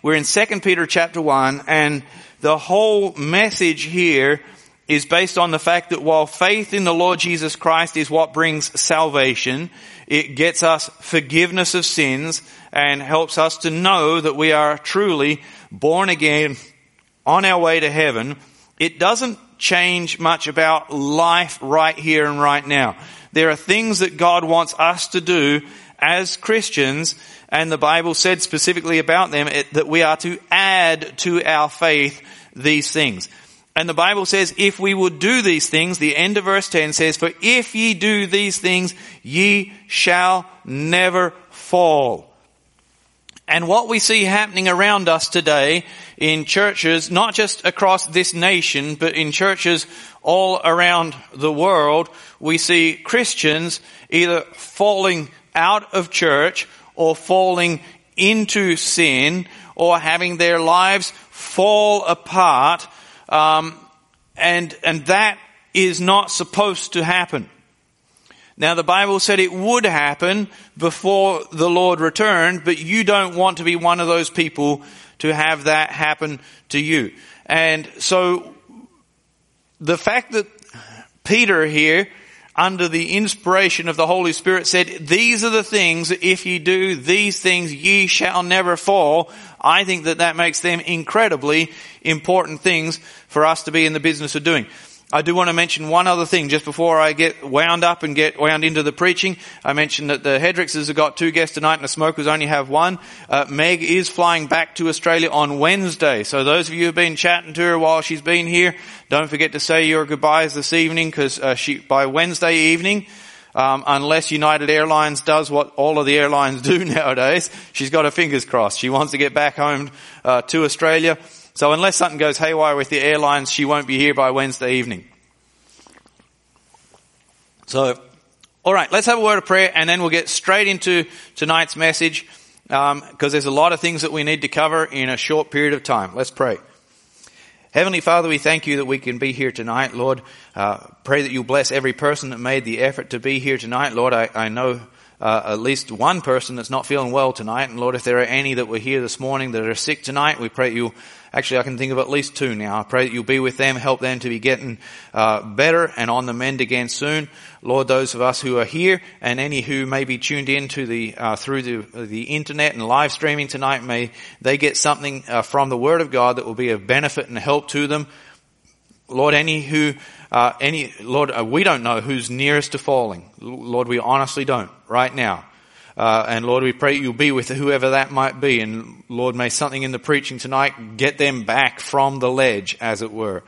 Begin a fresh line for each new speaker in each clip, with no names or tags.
We're in 2 Peter chapter 1 and the whole message here is based on the fact that while faith in the Lord Jesus Christ is what brings salvation, it gets us forgiveness of sins and helps us to know that we are truly born again on our way to heaven. It doesn't change much about life right here and right now. There are things that God wants us to do as Christians, and the Bible said specifically about them that we are to add to our faith these things. And the Bible says, if we would do these things, the end of verse 10 says, for if ye do these things, ye shall never fall. And what we see happening around us today in churches, not just across this nation, but in churches all around the world, we see Christians either falling out of church or falling into sin or having their lives fall apart. Um, and, and that is not supposed to happen. Now the Bible said it would happen before the Lord returned, but you don't want to be one of those people to have that happen to you. And so the fact that Peter here, under the inspiration of the Holy Spirit said, these are the things, if ye do these things, ye shall never fall. I think that that makes them incredibly important things for us to be in the business of doing. I do want to mention one other thing just before I get wound up and get wound into the preaching. I mentioned that the Hedrickses have got two guests tonight and the Smokers only have one. Uh, Meg is flying back to Australia on Wednesday. So those of you who have been chatting to her while she's been here, don't forget to say your goodbyes this evening because uh, she by Wednesday evening, um, unless United Airlines does what all of the airlines do nowadays, she's got her fingers crossed. She wants to get back home uh, to Australia. So unless something goes haywire with the airlines, she won't be here by Wednesday evening. So, alright, let's have a word of prayer and then we'll get straight into tonight's message, because um, there's a lot of things that we need to cover in a short period of time. Let's pray. Heavenly Father, we thank you that we can be here tonight. Lord, uh, pray that you bless every person that made the effort to be here tonight. Lord, I, I know uh, at least one person that's not feeling well tonight. And Lord, if there are any that were here this morning that are sick tonight, we pray you Actually, I can think of at least two now. I pray that you'll be with them, help them to be getting uh, better and on the mend again soon. Lord, those of us who are here and any who may be tuned in to the uh, through the the internet and live streaming tonight, may they get something uh, from the Word of God that will be of benefit and help to them. Lord, any who uh, any Lord, uh, we don't know who's nearest to falling. Lord, we honestly don't right now. Uh, and Lord, we pray you'll be with whoever that might be. And Lord, may something in the preaching tonight get them back from the ledge, as it were.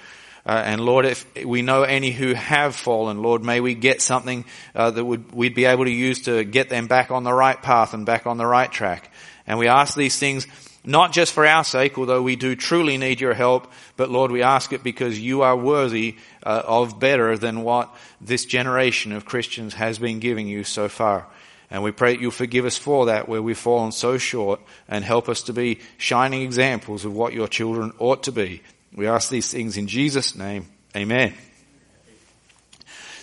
Uh, and Lord, if we know any who have fallen, Lord, may we get something uh, that would we'd be able to use to get them back on the right path and back on the right track. And we ask these things not just for our sake, although we do truly need your help, but Lord, we ask it because you are worthy uh, of better than what this generation of Christians has been giving you so far. And we pray that you'll forgive us for that where we've fallen so short and help us to be shining examples of what your children ought to be. We ask these things in Jesus' name. Amen.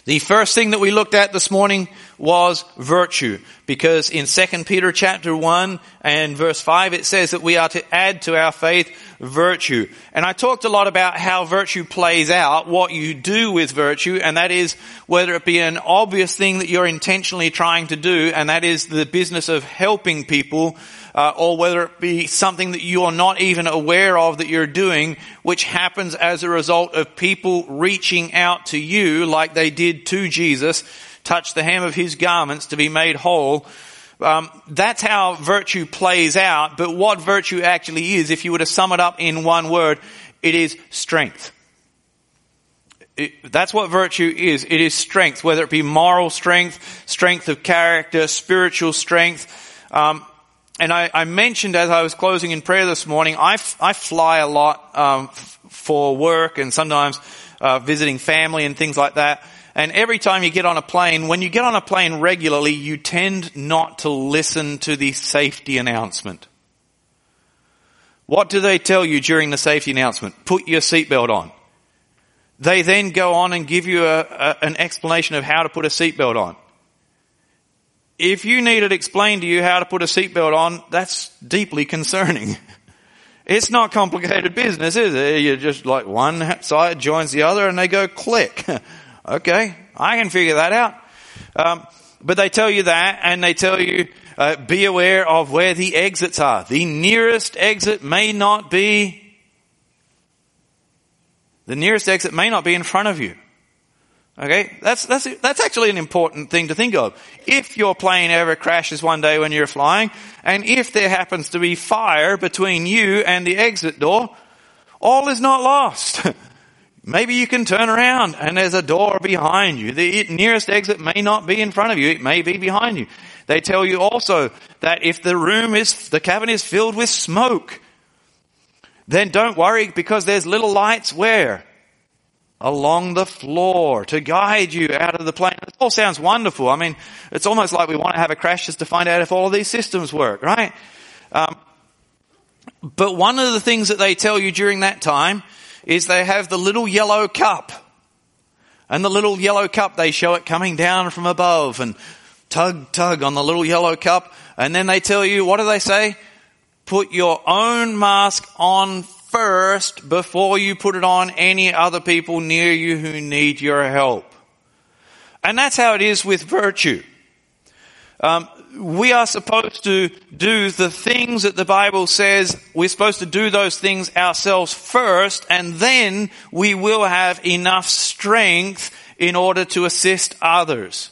The first thing that we looked at this morning was virtue, because in 2 Peter chapter 1 and verse 5 it says that we are to add to our faith virtue. And I talked a lot about how virtue plays out, what you do with virtue, and that is whether it be an obvious thing that you're intentionally trying to do, and that is the business of helping people uh, or whether it be something that you're not even aware of that you're doing, which happens as a result of people reaching out to you like they did to Jesus, touch the hem of his garments to be made whole. Um, that's how virtue plays out. But what virtue actually is, if you were to sum it up in one word, it is strength. It, that's what virtue is. It is strength, whether it be moral strength, strength of character, spiritual strength. Um, and I, I, mentioned as I was closing in prayer this morning, I, f- I fly a lot um, f- for work and sometimes uh, visiting family and things like that. And every time you get on a plane, when you get on a plane regularly, you tend not to listen to the safety announcement. What do they tell you during the safety announcement? Put your seatbelt on. They then go on and give you a, a, an explanation of how to put a seatbelt on. If you need it explained to you how to put a seatbelt on, that's deeply concerning. It's not complicated business, is it? You just like one side joins the other and they go click. okay, I can figure that out. Um, but they tell you that and they tell you, uh, be aware of where the exits are. The nearest exit may not be, the nearest exit may not be in front of you. Okay, that's, that's, that's actually an important thing to think of. If your plane ever crashes one day when you're flying, and if there happens to be fire between you and the exit door, all is not lost. Maybe you can turn around and there's a door behind you. The nearest exit may not be in front of you. It may be behind you. They tell you also that if the room is, the cabin is filled with smoke, then don't worry because there's little lights where? Along the floor to guide you out of the plane. It all sounds wonderful. I mean, it's almost like we want to have a crash just to find out if all of these systems work, right? Um, but one of the things that they tell you during that time is they have the little yellow cup. And the little yellow cup, they show it coming down from above and tug, tug on the little yellow cup. And then they tell you, what do they say? Put your own mask on first before you put it on any other people near you who need your help. And that's how it is with virtue. Um, we are supposed to do the things that the Bible says we're supposed to do those things ourselves first, and then we will have enough strength in order to assist others.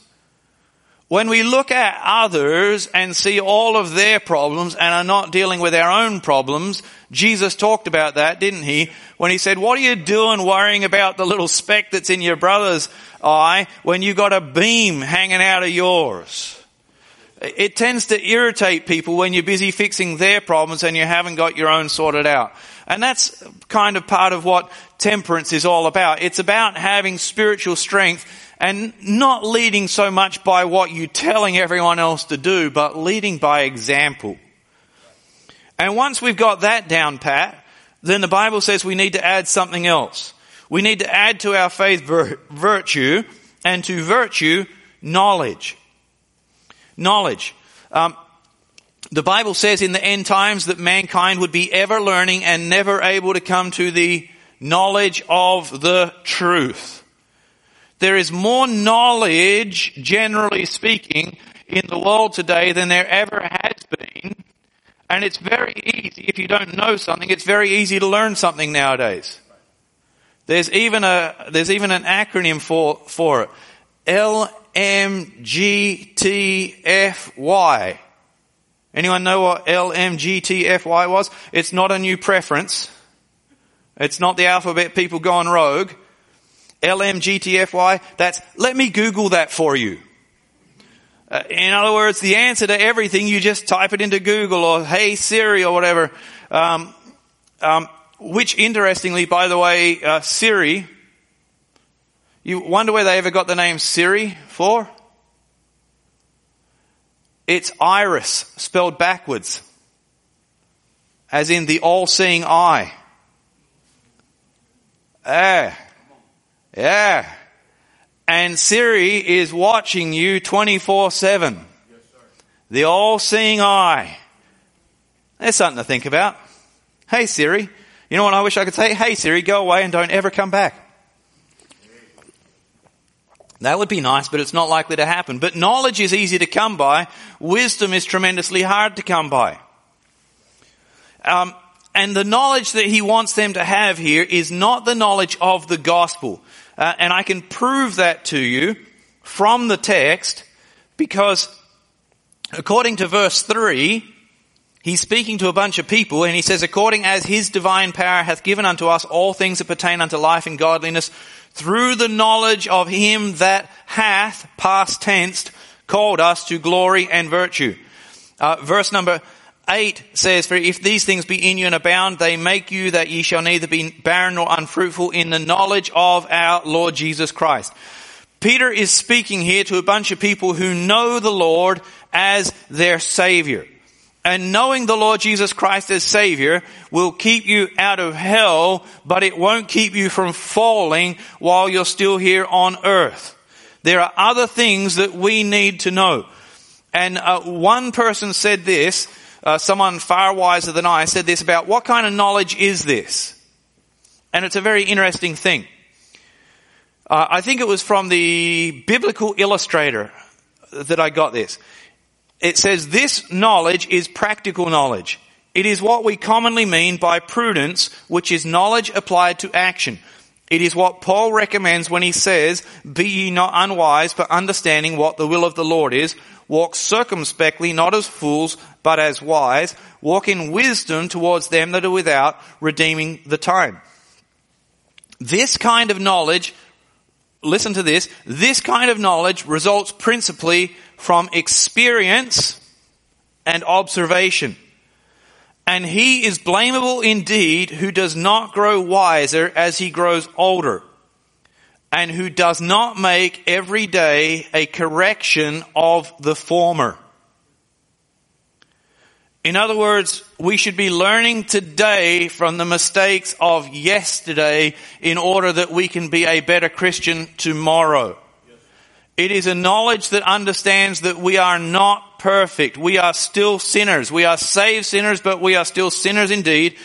When we look at others and see all of their problems and are not dealing with our own problems, Jesus talked about that, didn't he? When he said, what are you doing worrying about the little speck that's in your brother's eye when you got a beam hanging out of yours? It tends to irritate people when you're busy fixing their problems and you haven't got your own sorted out. And that's kind of part of what temperance is all about. It's about having spiritual strength and not leading so much by what you're telling everyone else to do, but leading by example. And once we've got that down pat, then the Bible says we need to add something else. We need to add to our faith vir- virtue, and to virtue, knowledge. Knowledge. Um, the Bible says in the end times that mankind would be ever learning and never able to come to the knowledge of the truth. There is more knowledge, generally speaking, in the world today than there ever has been. And it's very easy, if you don't know something, it's very easy to learn something nowadays. There's even a, there's even an acronym for, for it. LMGTFY. Anyone know what LMGTFY was? It's not a new preference. It's not the alphabet people gone rogue. LMGTFY, that's, let me Google that for you. Uh, in other words, the answer to everything, you just type it into Google or Hey Siri or whatever. Um, um, which interestingly, by the way, uh, Siri, you wonder where they ever got the name Siri for? It's iris spelled backwards. As in the all-seeing eye. Ah. Yeah. And Siri is watching you 24-7. the all-seeing eye. There's something to think about. Hey Siri. You know what I wish I could say? Hey Siri, go away and don't ever come back. That would be nice, but it's not likely to happen. But knowledge is easy to come by. Wisdom is tremendously hard to come by. Um, and the knowledge that he wants them to have here is not the knowledge of the gospel. Uh, and I can prove that to you from the text because according to verse 3, he's speaking to a bunch of people and he says, according as his divine power hath given unto us all things that pertain unto life and godliness through the knowledge of him that hath, past tense, called us to glory and virtue. Uh, verse number 8 says, For if these things be in you and abound, they make you that ye shall neither be barren nor unfruitful in the knowledge of our Lord Jesus Christ. Peter is speaking here to a bunch of people who know the Lord as their Savior. And knowing the Lord Jesus Christ as Savior will keep you out of hell, but it won't keep you from falling while you're still here on earth. There are other things that we need to know. And uh, one person said this, uh, someone far wiser than I said this about what kind of knowledge is this? And it's a very interesting thing. Uh, I think it was from the Biblical Illustrator that I got this. It says this knowledge is practical knowledge. It is what we commonly mean by prudence, which is knowledge applied to action. It is what Paul recommends when he says, be ye not unwise, but understanding what the will of the Lord is. Walk circumspectly, not as fools, but as wise. Walk in wisdom towards them that are without, redeeming the time. This kind of knowledge, listen to this, this kind of knowledge results principally from experience and observation. And he is blamable indeed who does not grow wiser as he grows older and who does not make every day a correction of the former. In other words, we should be learning today from the mistakes of yesterday in order that we can be a better Christian tomorrow. It is a knowledge that understands that we are not perfect. We are still sinners. We are saved sinners, but we are still sinners indeed.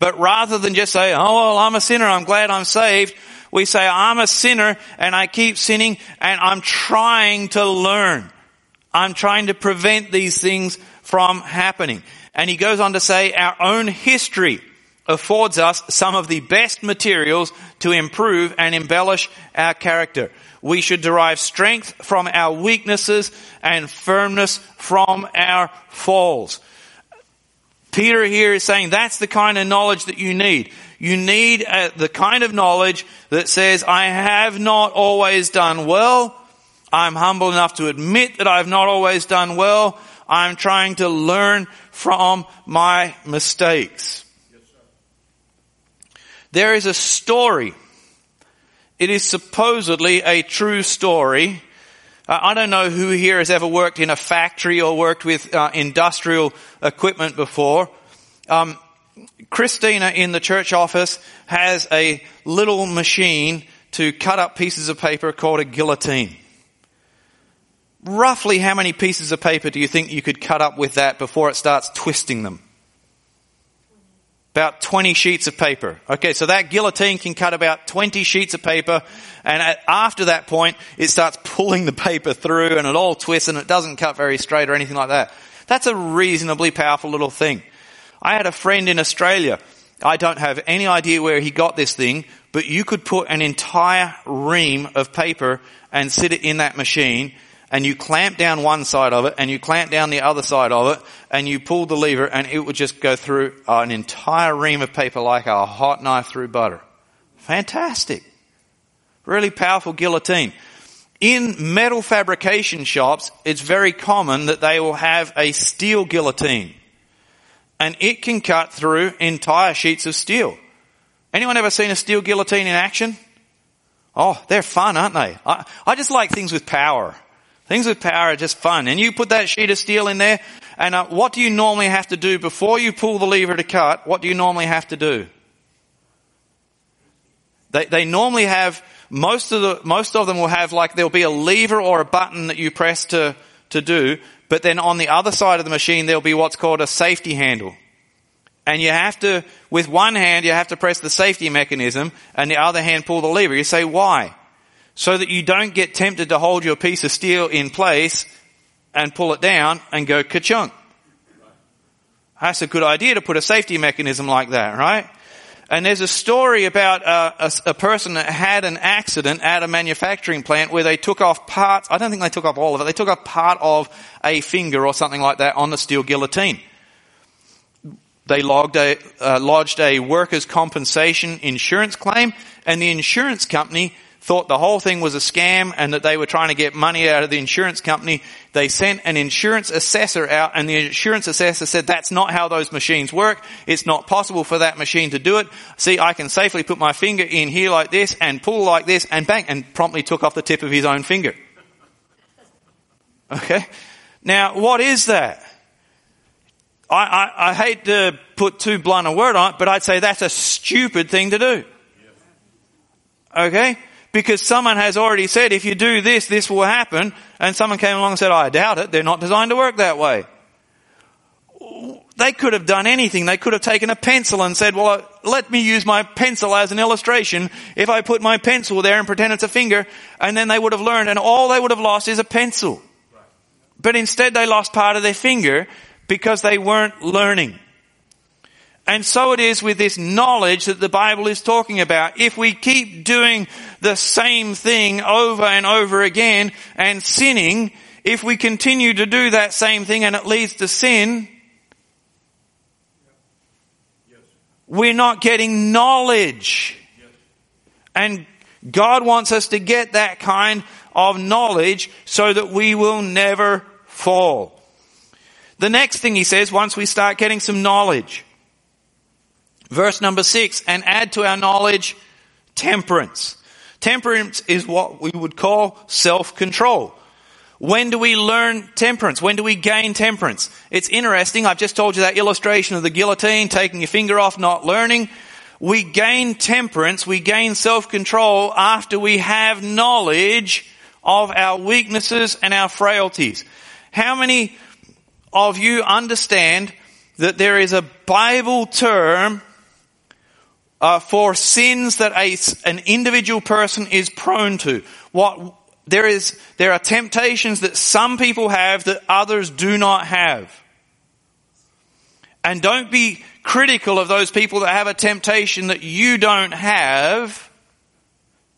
But rather than just say, oh, well, I'm a sinner. I'm glad I'm saved. We say, I'm a sinner and I keep sinning and I'm trying to learn. I'm trying to prevent these things from happening. And he goes on to say our own history affords us some of the best materials to improve and embellish our character. We should derive strength from our weaknesses and firmness from our falls. Peter here is saying that's the kind of knowledge that you need. You need uh, the kind of knowledge that says, I have not always done well. I'm humble enough to admit that I've not always done well. I'm trying to learn from my mistakes. there is a story. It is supposedly a true story. Uh, I don't know who here has ever worked in a factory or worked with uh, industrial equipment before. Um, Christina in the church office has a little machine to cut up pieces of paper called a guillotine. Roughly how many pieces of paper do you think you could cut up with that before it starts twisting them? About 20 sheets of paper. Okay, so that guillotine can cut about 20 sheets of paper and at, after that point it starts pulling the paper through and it all twists and it doesn't cut very straight or anything like that. That's a reasonably powerful little thing. I had a friend in Australia. I don't have any idea where he got this thing, but you could put an entire ream of paper and sit it in that machine and you clamp down one side of it and you clamp down the other side of it and you pull the lever and it would just go through uh, an entire ream of paper like a hot knife through butter. Fantastic. Really powerful guillotine. In metal fabrication shops, it's very common that they will have a steel guillotine. And it can cut through entire sheets of steel. Anyone ever seen a steel guillotine in action? Oh, they're fun, aren't they? I, I just like things with power. Things with power are just fun. And you put that sheet of steel in there, and uh, what do you normally have to do before you pull the lever to cut? What do you normally have to do? They, they normally have, most of the, most of them will have like, there'll be a lever or a button that you press to, to do, but then on the other side of the machine there'll be what's called a safety handle. And you have to, with one hand, you have to press the safety mechanism, and the other hand pull the lever. You say, why? So that you don't get tempted to hold your piece of steel in place and pull it down and go ka-chunk. That's a good idea to put a safety mechanism like that, right? And there's a story about uh, a, a, person that had an accident at a manufacturing plant where they took off parts. I don't think they took off all of it. They took off part of a finger or something like that on the steel guillotine. They a, uh, lodged a workers' compensation insurance claim, and the insurance company thought the whole thing was a scam and that they were trying to get money out of the insurance company. They sent an insurance assessor out and the insurance assessor said that's not how those machines work. It's not possible for that machine to do it. See, I can safely put my finger in here like this and pull like this and bang and promptly took off the tip of his own finger. Okay. Now, what is that? I, I, I hate to put too blunt a word on it, but I'd say that's a stupid thing to do. Okay? Because someone has already said, if you do this, this will happen. And someone came along and said, I doubt it. They're not designed to work that way. they could have done anything. They could have taken a pencil and said, well, uh, let me use my pencil as an illustration. If I put my pencil there and pretend it's a finger, and then they would have learned, and all they would have lost is a pencil. But instead they lost part of their finger because they weren't learning. And so it is with this knowledge that the Bible is talking about. If we keep doing the same thing over and over again and sinning, if we continue to do that same thing and it leads to sin, we're not getting knowledge. And God wants us to get that kind of knowledge so that we will never fall. The next thing he says, once we start getting some knowledge, verse number six, and add to our knowledge temperance. Temperance is what we would call self-control. When do we learn temperance? When do we gain temperance? It's interesting. I've just told you that illustration of the guillotine, taking your finger off, not learning. We gain temperance, we gain self-control after we have knowledge of our weaknesses and our frailties. How many of you understand that there is a Bible term uh, for sins that a, an individual person is prone to? What there is, there are temptations that some people have that others do not have. And don't be critical of those people that have a temptation that you don't have.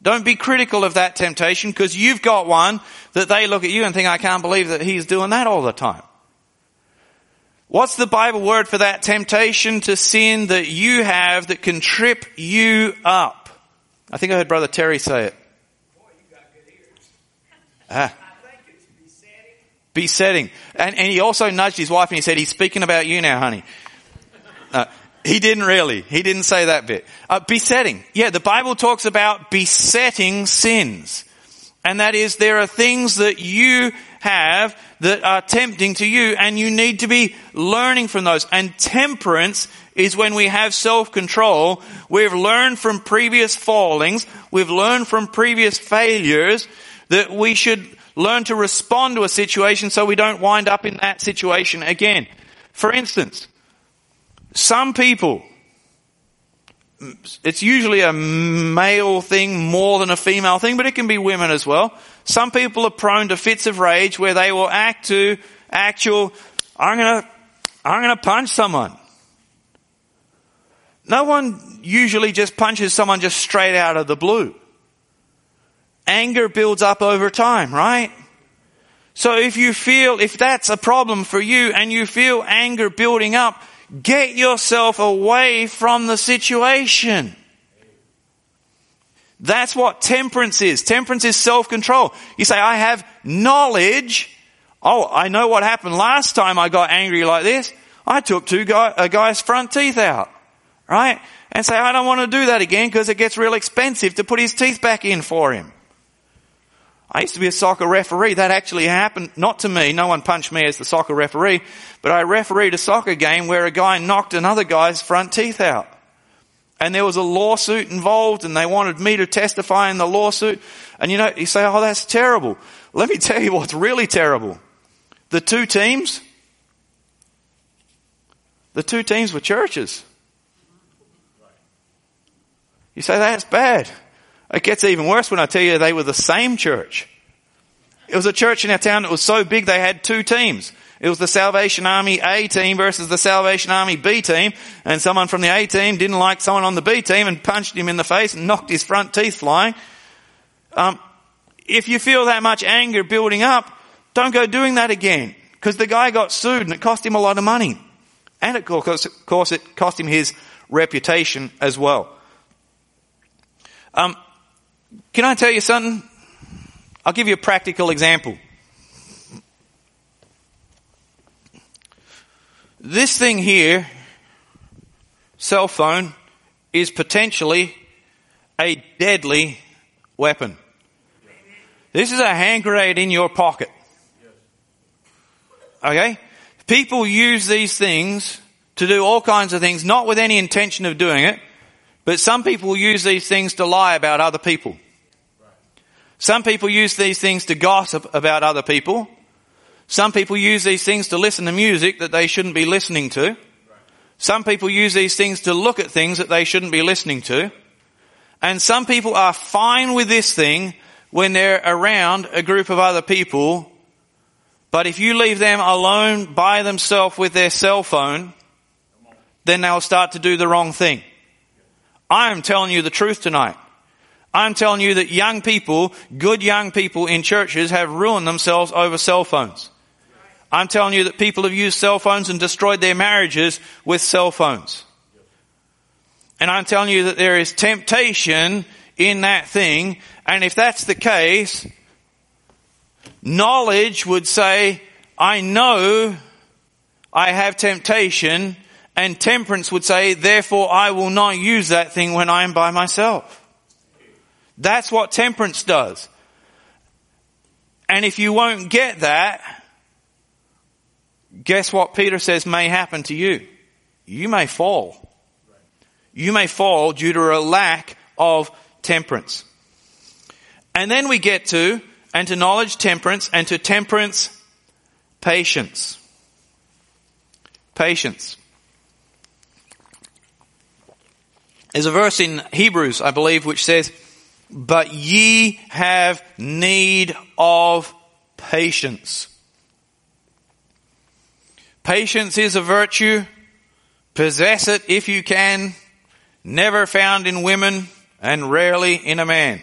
Don't be critical of that temptation because you've got one that they look at you and think, I can't believe that he's doing that all the time. What's the Bible word for that temptation to sin that you have that can trip you up? I think I heard Brother Terry say it. Ah. Besetting. And, and he also nudged his wife and he said, he's speaking about you now, honey. Uh, he didn't really. He didn't say that bit. Uh, besetting. Yeah, the Bible talks about besetting sins. And that is, there are things that you have that are tempting to you and you need to be learning from those. And temperance is when we have self-control. We've learned from previous fallings. We've learned from previous failures that we should learn to respond to a situation so we don't wind up in that situation again. For instance, some people, it's usually a male thing more than a female thing, but it can be women as well. Some people are prone to fits of rage where they will act to actual, I'm gonna, I'm gonna punch someone. No one usually just punches someone just straight out of the blue anger builds up over time, right? So if you feel, if that's a problem for you and you feel anger building up, get yourself away from the situation. That's what temperance is. Temperance is self-control. You say, I have knowledge. Oh, I know what happened last time I got angry like this. I took two guy, a guy's front teeth out. Right? And say, I don't want to do that again because it gets real expensive to put his teeth back in for him. I used to be a soccer referee. That actually happened, not to me. No one punched me as the soccer referee, but I refereed a soccer game where a guy knocked another guy's front teeth out. And there was a lawsuit involved and they wanted me to testify in the lawsuit. And you know, you say, oh, that's terrible. Let me tell you what's really terrible. The two teams, the two teams were churches. You say, that's bad. It gets even worse when I tell you they were the same church. It was a church in our town that was so big they had two teams. It was the Salvation Army A team versus the Salvation Army B team. And someone from the A team didn't like someone on the B team and punched him in the face and knocked his front teeth flying. Um, if you feel that much anger building up, don't go doing that again. Because the guy got sued and it cost him a lot of money. And of course, it cost him his reputation as well. Um, can I tell you something? I'll give you a practical example. This thing here, cell phone, is potentially a deadly weapon. This is a hand grenade in your pocket. Okay? People use these things to do all kinds of things, not with any intention of doing it, but some people use these things to lie about other people. Some people use these things to gossip about other people. Some people use these things to listen to music that they shouldn't be listening to. Some people use these things to look at things that they shouldn't be listening to. And some people are fine with this thing when they're around a group of other people. But if you leave them alone by themselves with their cell phone, then they'll start to do the wrong thing. I am telling you the truth tonight. I'm telling you that young people, good young people in churches have ruined themselves over cell phones. I'm telling you that people have used cell phones and destroyed their marriages with cell phones. And I'm telling you that there is temptation in that thing. And if that's the case, knowledge would say, I know I have temptation and temperance would say, therefore I will not use that thing when I am by myself. That's what temperance does. And if you won't get that, guess what Peter says may happen to you? You may fall. You may fall due to a lack of temperance. And then we get to, and to knowledge temperance, and to temperance patience. Patience. There's a verse in Hebrews, I believe, which says, but ye have need of patience. Patience is a virtue. Possess it if you can. Never found in women and rarely in a man.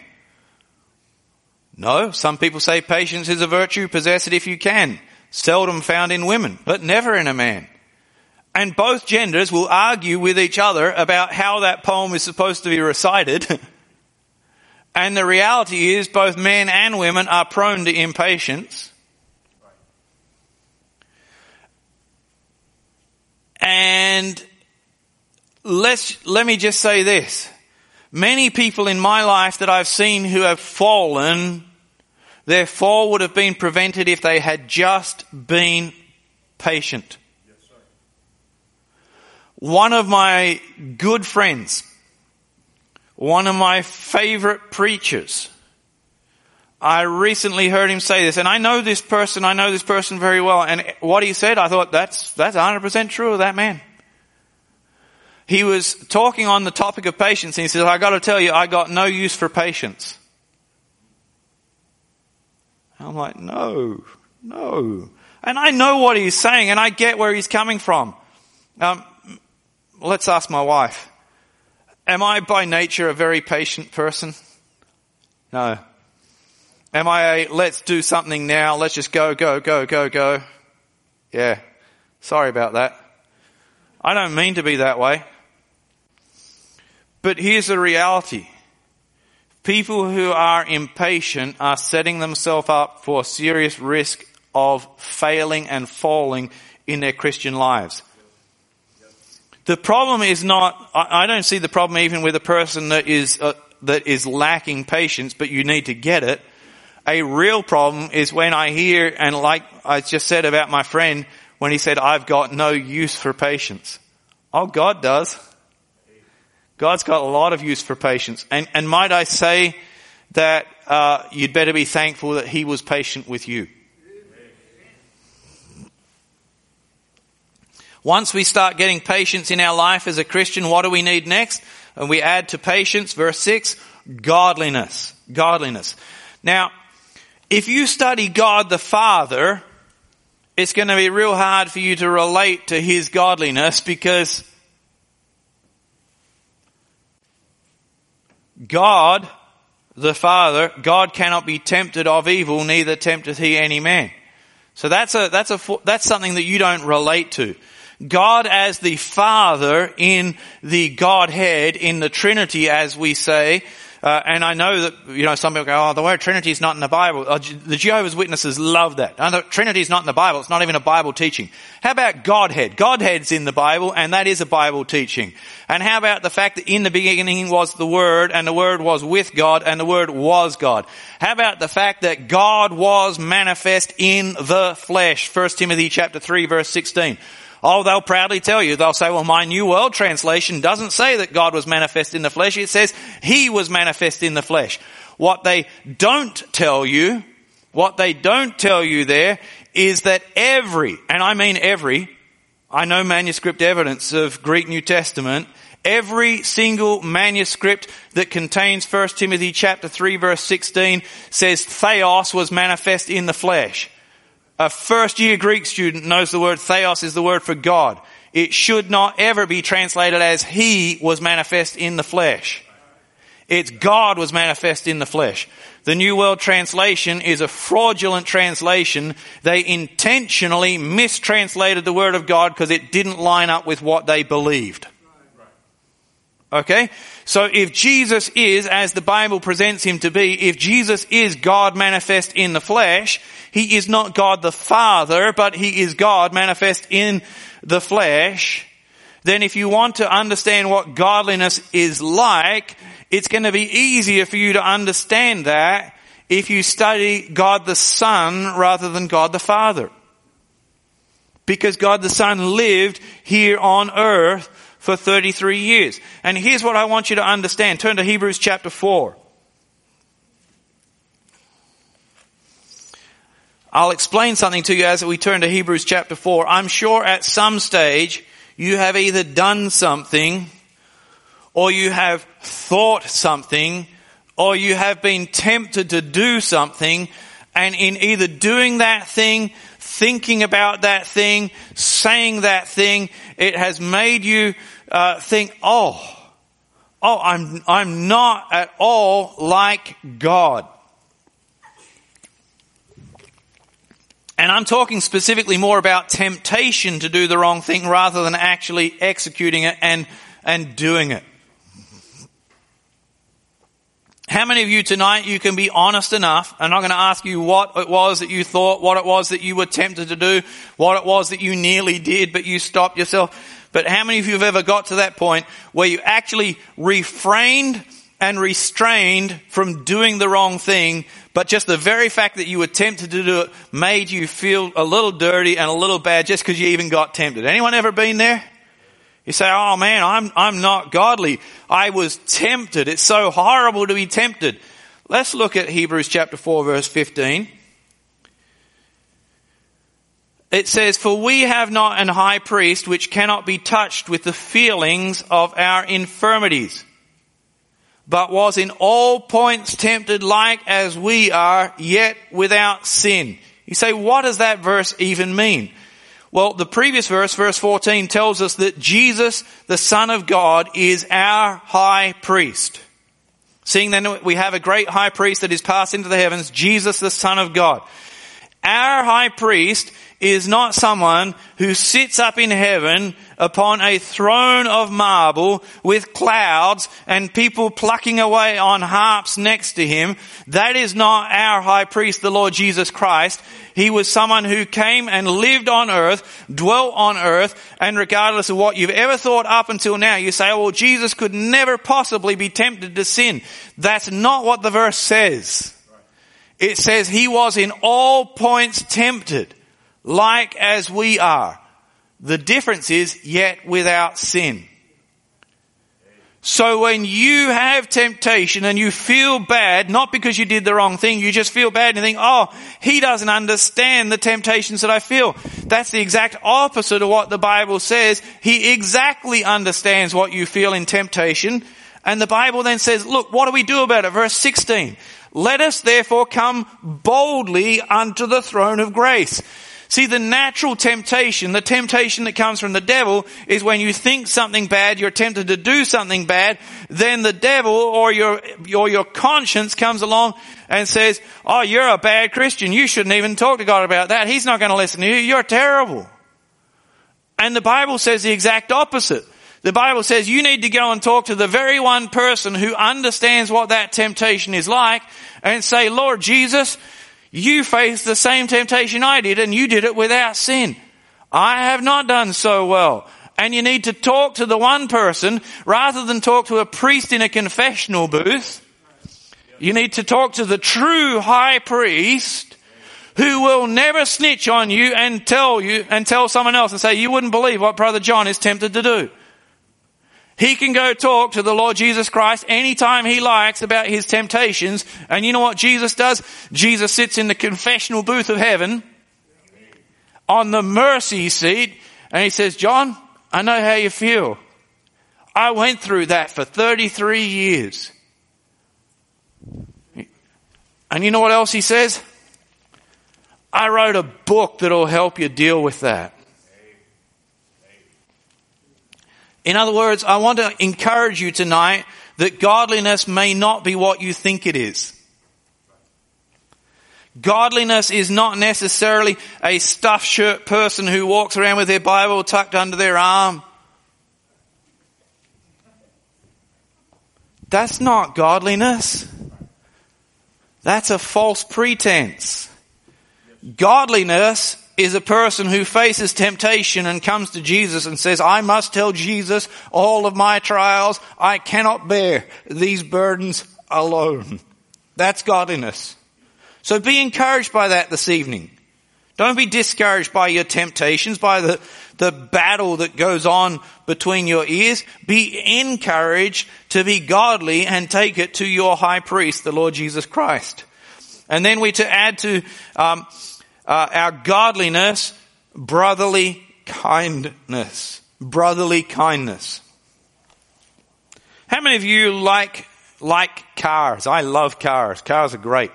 No, some people say patience is a virtue. Possess it if you can. Seldom found in women, but never in a man. And both genders will argue with each other about how that poem is supposed to be recited. And the reality is both men and women are prone to impatience. And let's, let me just say this. Many people in my life that I've seen who have fallen, their fall would have been prevented if they had just been patient. One of my good friends, one of my favorite preachers. I recently heard him say this, and I know this person, I know this person very well, and what he said, I thought that's, that's 100% true of that man. He was talking on the topic of patience, and he says, I gotta tell you, I got no use for patience. I'm like, no, no. And I know what he's saying, and I get where he's coming from. Um, let's ask my wife. Am I by nature a very patient person? No. Am I a let's do something now, let's just go, go, go, go, go? Yeah. Sorry about that. I don't mean to be that way. But here's the reality. People who are impatient are setting themselves up for serious risk of failing and falling in their Christian lives. The problem is not, I don't see the problem even with a person that is, uh, that is lacking patience, but you need to get it. A real problem is when I hear, and like I just said about my friend, when he said, I've got no use for patience. Oh, God does. God's got a lot of use for patience. And, and might I say that uh, you'd better be thankful that he was patient with you. Once we start getting patience in our life as a Christian, what do we need next? And we add to patience, verse 6, godliness. Godliness. Now, if you study God the Father, it's going to be real hard for you to relate to His godliness because God, the Father, God cannot be tempted of evil, neither tempteth He any man. So that's a, that's a, that's something that you don't relate to. God as the Father in the Godhead, in the Trinity as we say, uh, and I know that, you know, some people go, oh, the word Trinity is not in the Bible. Oh, the Jehovah's Witnesses love that. Oh, the Trinity is not in the Bible. It's not even a Bible teaching. How about Godhead? Godhead's in the Bible, and that is a Bible teaching. And how about the fact that in the beginning was the Word, and the Word was with God, and the Word was God? How about the fact that God was manifest in the flesh? 1 Timothy chapter 3 verse 16. Oh, they'll proudly tell you, they'll say, well, my New World Translation doesn't say that God was manifest in the flesh. It says He was manifest in the flesh. What they don't tell you, what they don't tell you there is that every, and I mean every, I know manuscript evidence of Greek New Testament. Every single manuscript that contains 1 Timothy chapter 3 verse 16 says theos was manifest in the flesh. A first year Greek student knows the word theos is the word for God. It should not ever be translated as he was manifest in the flesh. It's God was manifest in the flesh. The New World Translation is a fraudulent translation. They intentionally mistranslated the Word of God because it didn't line up with what they believed. Okay? So if Jesus is, as the Bible presents him to be, if Jesus is God manifest in the flesh, he is not God the Father, but he is God manifest in the flesh, then if you want to understand what godliness is like, it's going to be easier for you to understand that if you study God the Son rather than God the Father. Because God the Son lived here on earth for 33 years. And here's what I want you to understand. Turn to Hebrews chapter 4. I'll explain something to you as we turn to Hebrews chapter 4. I'm sure at some stage you have either done something or you have thought something, or you have been tempted to do something, and in either doing that thing, thinking about that thing, saying that thing, it has made you uh, think, oh, oh, I'm I'm not at all like God. And I'm talking specifically more about temptation to do the wrong thing rather than actually executing it and, and doing it. How many of you tonight you can be honest enough? I'm not going to ask you what it was that you thought, what it was that you were tempted to do, what it was that you nearly did, but you stopped yourself. But how many of you have ever got to that point where you actually refrained and restrained from doing the wrong thing, but just the very fact that you were tempted to do it made you feel a little dirty and a little bad just because you even got tempted? Anyone ever been there? You say, oh man, I'm, I'm not godly. I was tempted. It's so horrible to be tempted. Let's look at Hebrews chapter 4 verse 15. It says, for we have not an high priest which cannot be touched with the feelings of our infirmities, but was in all points tempted like as we are, yet without sin. You say, what does that verse even mean? Well, the previous verse, verse 14, tells us that Jesus, the Son of God, is our high priest. Seeing then we have a great high priest that is passed into the heavens, Jesus, the Son of God. Our high priest is not someone who sits up in heaven upon a throne of marble with clouds and people plucking away on harps next to him. That is not our high priest, the Lord Jesus Christ. He was someone who came and lived on earth, dwelt on earth, and regardless of what you've ever thought up until now, you say, well, Jesus could never possibly be tempted to sin. That's not what the verse says. It says he was in all points tempted like as we are. The difference is yet without sin. So when you have temptation and you feel bad, not because you did the wrong thing, you just feel bad and think, oh, he doesn't understand the temptations that I feel. That's the exact opposite of what the Bible says. He exactly understands what you feel in temptation. And the Bible then says, look, what do we do about it? Verse 16. Let us therefore come boldly unto the throne of grace. See, the natural temptation, the temptation that comes from the devil is when you think something bad, you're tempted to do something bad, then the devil or your, or your conscience comes along and says, oh, you're a bad Christian. You shouldn't even talk to God about that. He's not going to listen to you. You're terrible. And the Bible says the exact opposite. The Bible says you need to go and talk to the very one person who understands what that temptation is like and say, Lord Jesus, you faced the same temptation I did and you did it without sin. I have not done so well. And you need to talk to the one person rather than talk to a priest in a confessional booth. You need to talk to the true high priest who will never snitch on you and tell you and tell someone else and say, you wouldn't believe what brother John is tempted to do. He can go talk to the Lord Jesus Christ anytime he likes about his temptations. And you know what Jesus does? Jesus sits in the confessional booth of heaven on the mercy seat And he says, John, I know how you feel. I went through that for 33 years. And you know what else he says? I wrote a book that'll help you deal with that. In other words, I want to encourage you tonight that godliness may not be what you think it is. Godliness is not necessarily a stuffed shirt person who walks around with their Bible tucked under their arm. That's not godliness. That's a false pretense. Godliness is a person who faces temptation and comes to Jesus and says, I must tell Jesus all of my trials. I cannot bear these burdens alone. That's godliness. So be encouraged by that this evening. Don't be discouraged by your temptations, by the, the battle that goes on between your ears. Be encouraged to be godly and take it to your high priest, the Lord Jesus Christ. And then we to add to um, uh, our godliness, brotherly kindness. Brotherly kindness. How many of you like like cars? I love cars. Cars are great.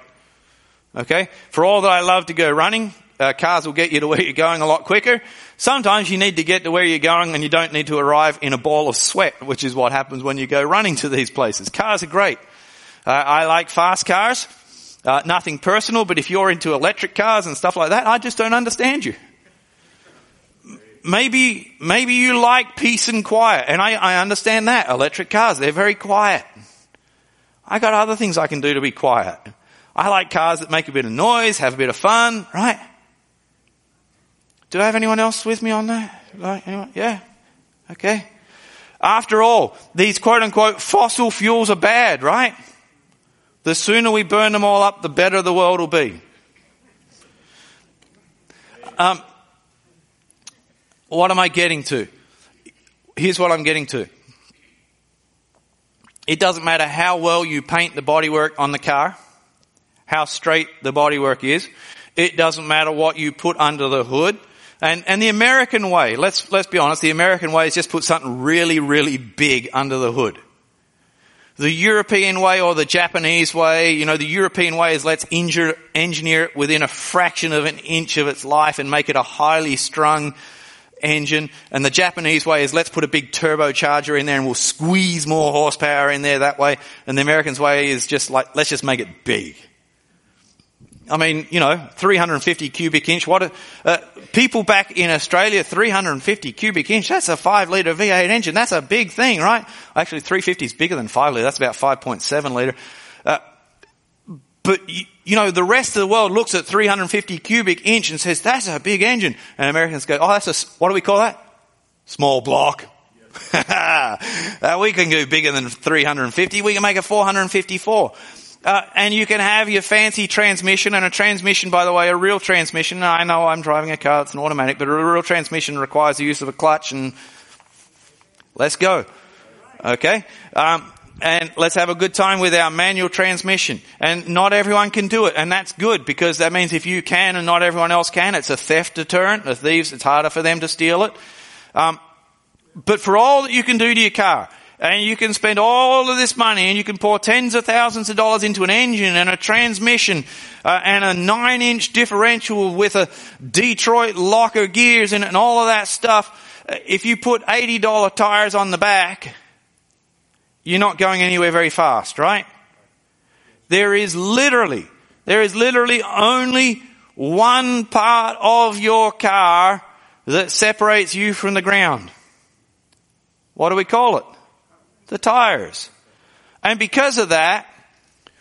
Okay? For all that I love to go running, uh, cars will get you to where you're going a lot quicker. Sometimes you need to get to where you're going and you don't need to arrive in a ball of sweat, which is what happens when you go running to these places. Cars are great. Uh, I like fast cars. Uh, nothing personal, but if you're into electric cars and stuff like that, I just don't understand you. Maybe, maybe you like peace and quiet, and I, I understand that. Electric cars, they're very quiet. I got other things I can do to be quiet. I like cars that make a bit of noise, have a bit of fun, right? Do I have anyone else with me on that? Like anyone? Yeah? Okay. After all, these quote unquote fossil fuels are bad, right? The sooner we burn them all up, the better the world will be. Um, what am I getting to? Here's what I'm getting to. It doesn't matter how well you paint the bodywork on the car how straight the bodywork is. It doesn't matter what you put under the hood. And, and the American way, let's, let's be honest, the American way is just put something really, really big under the hood. The European way or the Japanese way, you know, the European way is let's injure, engineer it within a fraction of an inch of its life and make it a highly strung engine. And the Japanese way is let's put a big turbocharger in there and we'll squeeze more horsepower in there that way. And the Americans way is just like, let's just make it big. I mean, you know, 350 cubic inch. What, uh, people back in Australia, 350 cubic inch, that's a 5 litre V8 engine. That's a big thing, right? Actually, 350 is bigger than 5 litre. That's about 5.7 litre. Uh, but, you know, the rest of the world looks at 350 cubic inch and says, that's a big engine. And Americans go, oh, that's a, what do we call that? Small block. uh, we can go bigger than 350. We can make a 454. Uh, and you can have your fancy transmission and a transmission, by the way, a real transmission. I know I'm driving a car, it's an automatic, but a real transmission requires the use of a clutch and let's go. Okay? Um, and let's have a good time with our manual transmission. And not everyone can do it, and that's good because that means if you can and not everyone else can, it's a theft deterrent. The thieves, it's harder for them to steal it. Um, but for all that you can do to your car, and you can spend all of this money and you can pour tens of thousands of dollars into an engine and a transmission uh, and a nine inch differential with a Detroit locker gears in it and all of that stuff. Uh, if you put $80 tires on the back, you're not going anywhere very fast, right? There is literally, there is literally only one part of your car that separates you from the ground. What do we call it? The tires. And because of that,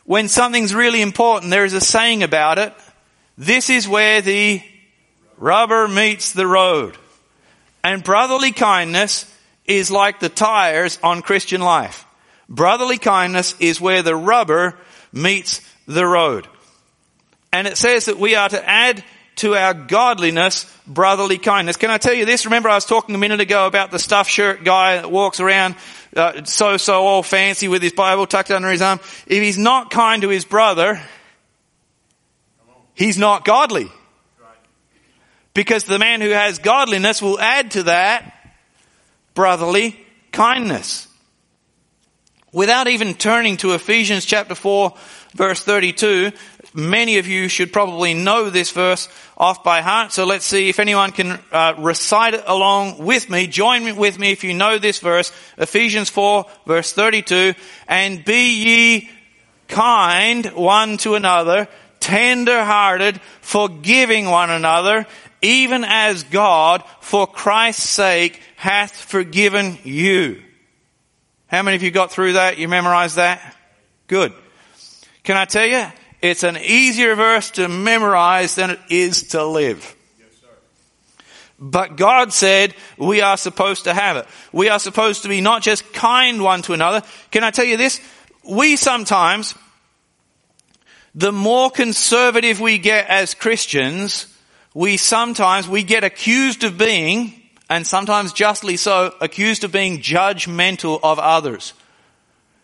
when something's really important, there is a saying about it. This is where the rubber meets the road. And brotherly kindness is like the tires on Christian life. Brotherly kindness is where the rubber meets the road. And it says that we are to add to our godliness brotherly kindness. Can I tell you this? Remember I was talking a minute ago about the stuffed shirt guy that walks around uh, so so all fancy with his Bible tucked under his arm. If he's not kind to his brother, he's not godly. Because the man who has godliness will add to that brotherly kindness. Without even turning to Ephesians chapter 4 verse 32, many of you should probably know this verse off by heart. So let's see if anyone can uh, recite it along with me. Join with me if you know this verse. Ephesians 4 verse 32. And be ye kind one to another, tender hearted, forgiving one another, even as God, for Christ's sake, hath forgiven you. How many of you got through that? You memorized that? Good. Can I tell you? It's an easier verse to memorize than it is to live. But God said we are supposed to have it. We are supposed to be not just kind one to another. Can I tell you this? We sometimes, the more conservative we get as Christians, we sometimes, we get accused of being, and sometimes justly so, accused of being judgmental of others.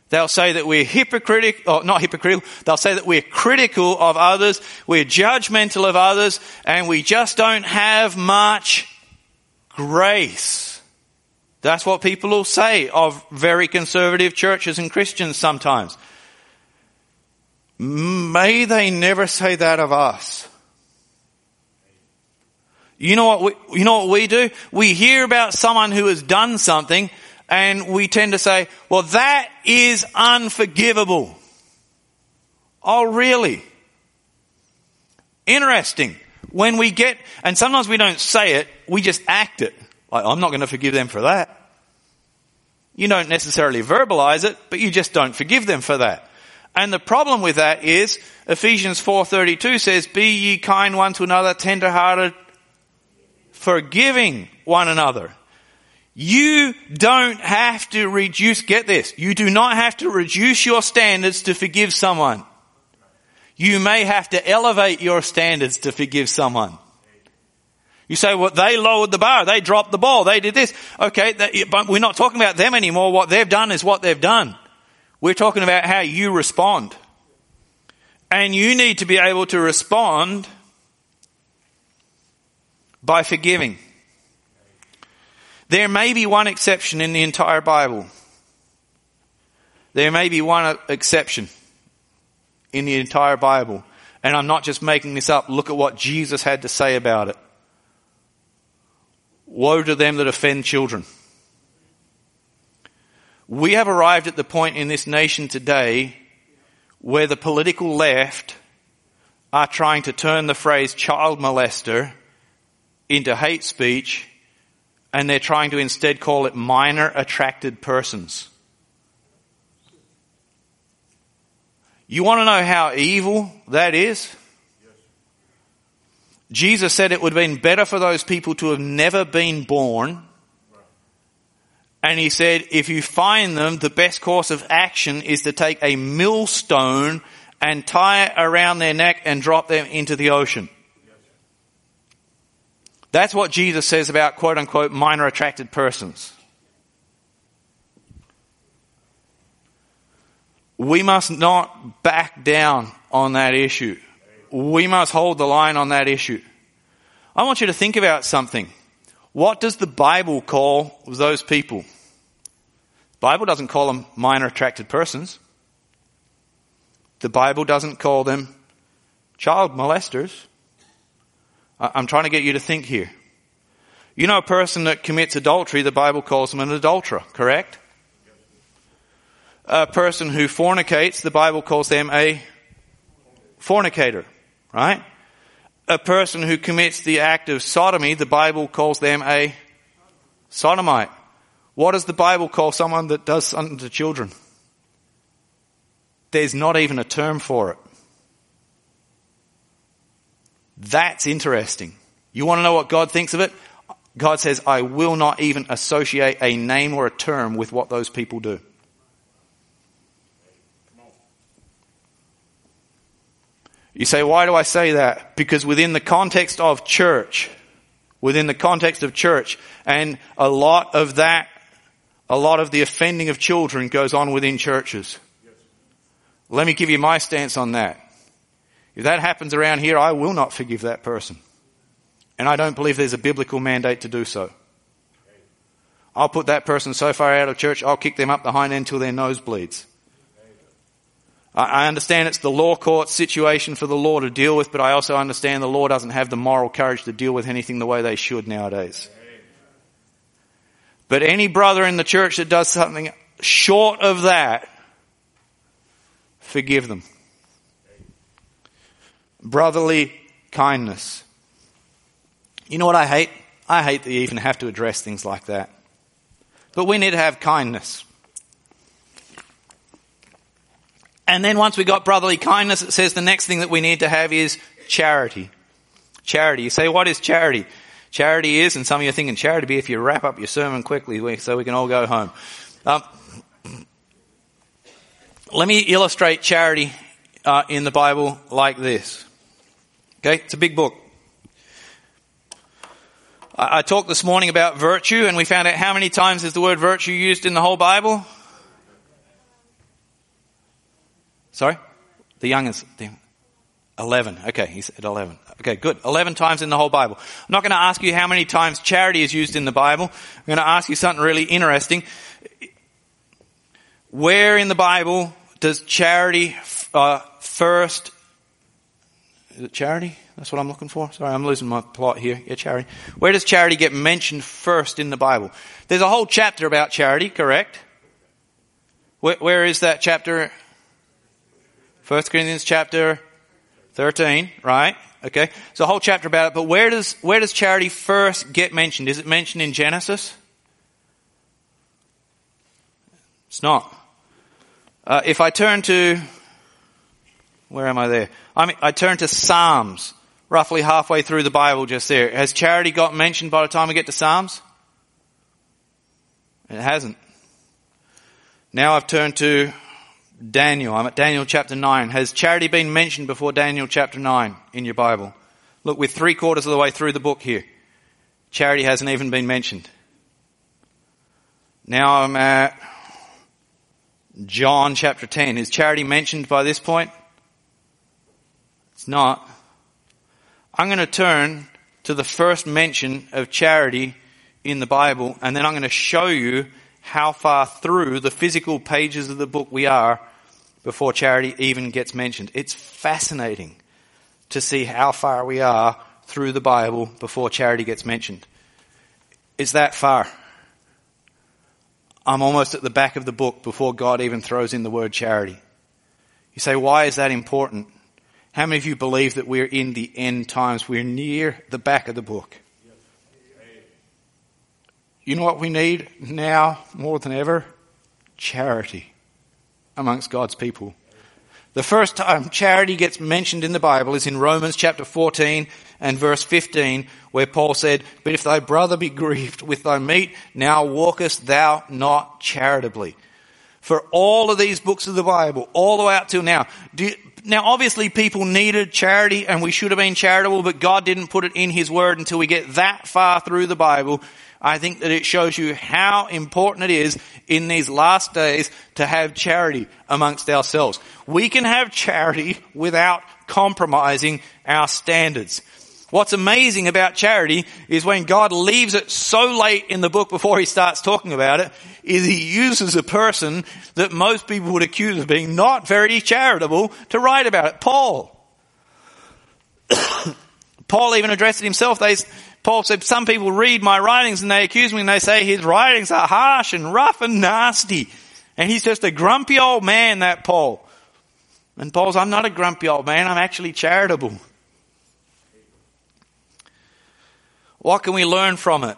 They'll say that we're hypocritical, or not hypocritical, they'll say that we're critical of others, we're judgmental of others, and we just don't have much grace. That's what people will say of very conservative churches and Christians sometimes. May they never say that of us. You know what we, you know what we do? We hear about someone who has done something and we tend to say, well that is unforgivable. Oh really? Interesting. When we get, and sometimes we don't say it, we just act it. Like, I'm not going to forgive them for that. You don't necessarily verbalize it, but you just don't forgive them for that. And the problem with that is Ephesians 4:32 says, "Be ye kind one to another, tender-hearted, forgiving one another." You don't have to reduce, get this, you do not have to reduce your standards to forgive someone. You may have to elevate your standards to forgive someone. You say, well, they lowered the bar, they dropped the ball, they did this. Okay, but we're not talking about them anymore. What they've done is what they've done. We're talking about how you respond. And you need to be able to respond by forgiving. There may be one exception in the entire Bible. There may be one exception in the entire Bible. And I'm not just making this up. Look at what Jesus had to say about it. Woe to them that offend children. We have arrived at the point in this nation today where the political left are trying to turn the phrase child molester into hate speech and they're trying to instead call it minor attracted persons. You want to know how evil that is? Jesus said it would have been better for those people to have never been born and he said, if you find them, the best course of action is to take a millstone and tie it around their neck and drop them into the ocean. That's what Jesus says about quote unquote minor attracted persons. We must not back down on that issue. We must hold the line on that issue. I want you to think about something. What does the Bible call those people? The Bible doesn't call them minor attracted persons. The Bible doesn't call them child molesters. I'm trying to get you to think here. You know a person that commits adultery, the Bible calls them an adulterer, correct? A person who fornicates, the Bible calls them a fornicator, right? a person who commits the act of sodomy, the Bible calls them a sodomite. What does the Bible call someone that does something to children? There's not even a term for it. That's interesting. You want to know what God thinks of it? God says, I will not even associate a name or a term with what those people do. You say, why do I say that? Because within the context of church, within the context of church, and a lot of that, a lot of the offending of children goes on within churches. Let me give you my stance on that. If that happens around here, I will not forgive that person. And I don't believe there's a biblical mandate to do so. I'll put that person so far out of church, I'll kick them up the hind end till their nose bleeds. I understand it's the law court situation for the law to deal with, but I also understand the law doesn't have the moral courage to deal with anything the way they should nowadays. But any brother in the church that does something short of that, forgive them. Brotherly kindness. You know what I hate? I hate that you even have to address things like that. But we need to have kindness. And then once we got brotherly kindness, it says the next thing that we need to have is charity. Charity. You say, what is charity? Charity is, and some of you are thinking charity be if you wrap up your sermon quickly so we can all go home. Um, let me illustrate charity uh, in the Bible like this. Okay, it's a big book. I, I talked this morning about virtue, and we found out how many times is the word virtue used in the whole Bible? Sorry? The youngest. 11. Okay, he said 11. Okay, good. 11 times in the whole Bible. I'm not going to ask you how many times charity is used in the Bible. I'm going to ask you something really interesting. Where in the Bible does charity uh, first? Is it charity? That's what I'm looking for. Sorry, I'm losing my plot here. Yeah, charity. Where does charity get mentioned first in the Bible? There's a whole chapter about charity, correct? where, where is that chapter? First Corinthians chapter 13, right? Okay. So a whole chapter about it, but where does, where does charity first get mentioned? Is it mentioned in Genesis? It's not. Uh, if I turn to, where am I there? I I turn to Psalms, roughly halfway through the Bible just there. Has charity got mentioned by the time we get to Psalms? It hasn't. Now I've turned to Daniel. I'm at Daniel chapter 9. Has charity been mentioned before Daniel chapter 9 in your Bible? Look, we're three quarters of the way through the book here. Charity hasn't even been mentioned. Now I'm at John chapter 10. Is charity mentioned by this point? It's not. I'm going to turn to the first mention of charity in the Bible and then I'm going to show you how far through the physical pages of the book we are before charity even gets mentioned. It's fascinating to see how far we are through the Bible before charity gets mentioned. It's that far. I'm almost at the back of the book before God even throws in the word charity. You say, why is that important? How many of you believe that we're in the end times? We're near the back of the book. You know what we need now more than ever? Charity amongst God's people. The first time charity gets mentioned in the Bible is in Romans chapter 14 and verse 15 where Paul said, But if thy brother be grieved with thy meat, now walkest thou not charitably. For all of these books of the Bible, all the way up till now, you, now obviously people needed charity and we should have been charitable, but God didn't put it in His Word until we get that far through the Bible I think that it shows you how important it is in these last days to have charity amongst ourselves. We can have charity without compromising our standards. What's amazing about charity is when God leaves it so late in the book before he starts talking about it, is he uses a person that most people would accuse of being not very charitable to write about it. Paul. Paul even addressed it himself. They, Paul said, some people read my writings and they accuse me and they say his writings are harsh and rough and nasty. And he's just a grumpy old man, that Paul. And Paul's, I'm not a grumpy old man, I'm actually charitable. What can we learn from it?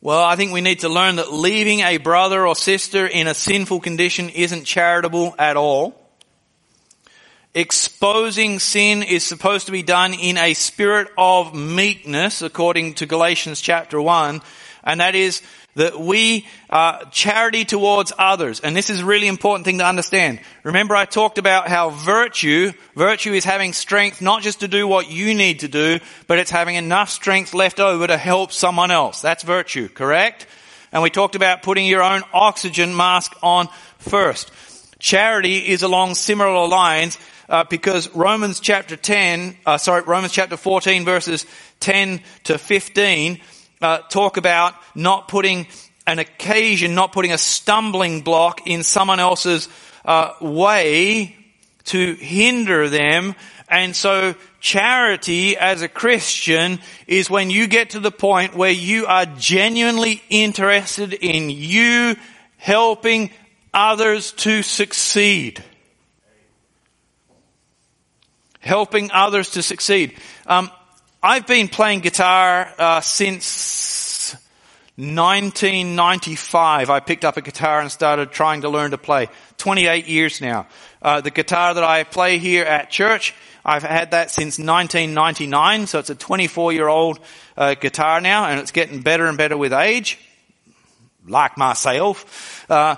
Well, I think we need to learn that leaving a brother or sister in a sinful condition isn't charitable at all. Exposing sin is supposed to be done in a spirit of meekness, according to Galatians chapter 1, and that is that we uh, charity towards others. And this is a really important thing to understand. Remember i talked about how virtue virtue is having strength not just to do what you need to do but it's having enough strength left over to help someone else. That's virtue correct? And we talked about putting your own oxygen mask on first. Charity is along similar lines uh, because Romans chapter 10, uh, sorry, Romans chapter 14 verses 10 to 15 uh, talk about not putting an occasion, not putting a stumbling block in someone else's uh, way to hinder them. And so charity as a Christian is when you get to the point where you are genuinely interested in you helping others to succeed. Helping others to succeed. Um, I've been playing guitar uh, since 1995. I picked up a guitar and started trying to learn to play. 28 years now. Uh, the guitar that I play here at church, I've had that since 1999, so it's a 24 year old uh, guitar now, and it's getting better and better with age. Like myself. Uh,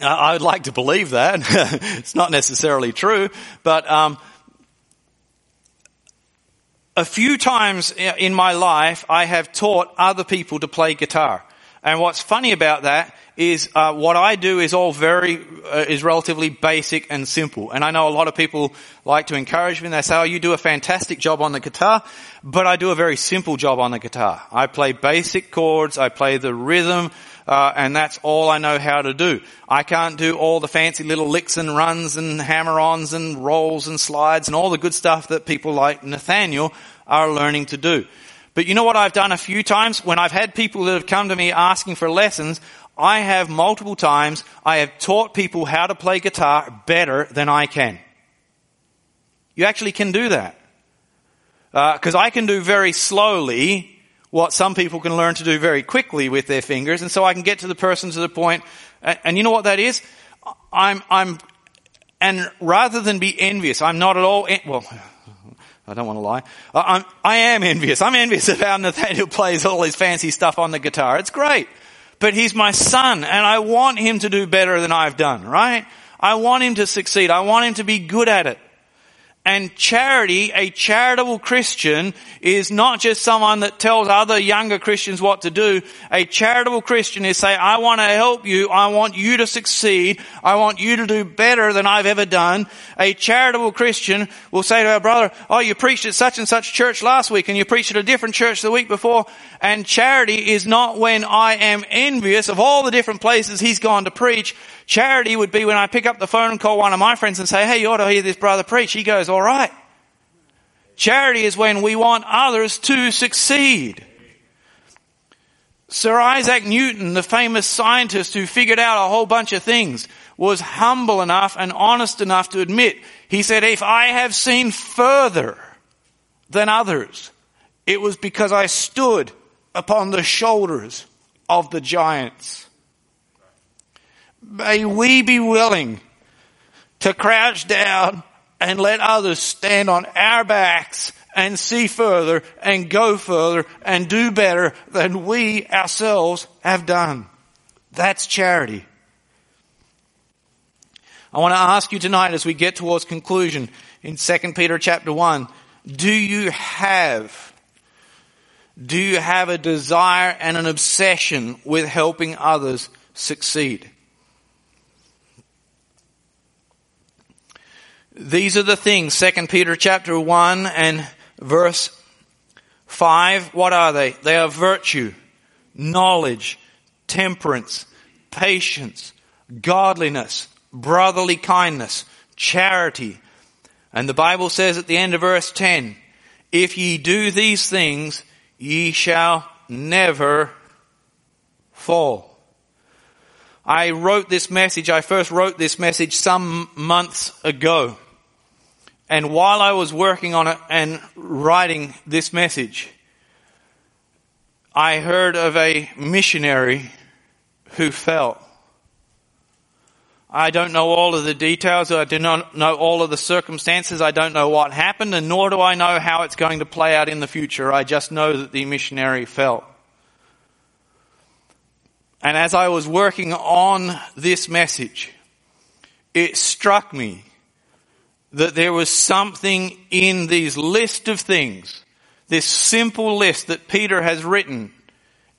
I would like to believe that. it's not necessarily true, but um, a few times in my life, I have taught other people to play guitar. And what's funny about that is uh, what I do is all very uh, is relatively basic and simple. And I know a lot of people like to encourage me. and They say, "Oh, you do a fantastic job on the guitar," but I do a very simple job on the guitar. I play basic chords. I play the rhythm uh, and that's all I know how to do. I can't do all the fancy little licks and runs and hammer-ons and rolls and slides and all the good stuff that people like Nathaniel are learning to do. But you know what I've done a few times? When I've had people that have come to me asking for lessons, I have multiple times, I have taught people how to play guitar better than I can. You actually can do that. Because uh, I can do very slowly what some people can learn to do very quickly with their fingers. And so I can get to the person to the point, and, you know what that is? I'm, I'm, and rather than be envious, I'm not at all, en- well, I don't want to lie. I'm, I am envious. I'm envious of how Nathaniel plays all his fancy stuff on the guitar. It's great. But he's my son and I want him to do better than I've done, right? I want him to succeed. I want him to be good at it. And charity, a charitable Christian, is not just someone that tells other younger Christians what to do. A charitable Christian is say, I want to help you. I want you to succeed. I want you to do better than I've ever done. A charitable Christian will say to our brother, oh, you preached at such and such church last week and you preached at a different church the week before. And charity is not when I am envious of all the different places he's gone to preach. Charity would be when I pick up the phone and call one of my friends and say, hey, you ought to hear this brother preach. He goes, all right. Charity is when we want others to succeed. Sir Isaac Newton, the famous scientist who figured out a whole bunch of things, was humble enough and honest enough to admit, he said, if I have seen further than others, it was because I stood upon the shoulders of the giants. May we be willing to crouch down and let others stand on our backs and see further and go further and do better than we ourselves have done. That's charity. I want to ask you tonight as we get towards conclusion in 2 Peter chapter 1, do you have do you have a desire and an obsession with helping others succeed? These are the things, 2 Peter chapter 1 and verse 5. What are they? They are virtue, knowledge, temperance, patience, godliness, brotherly kindness, charity. And the Bible says at the end of verse 10, if ye do these things, ye shall never fall. I wrote this message, I first wrote this message some months ago. And while I was working on it and writing this message, I heard of a missionary who fell. I don't know all of the details. I do not know all of the circumstances. I don't know what happened and nor do I know how it's going to play out in the future. I just know that the missionary fell. And as I was working on this message, it struck me that there was something in these list of things, this simple list that Peter has written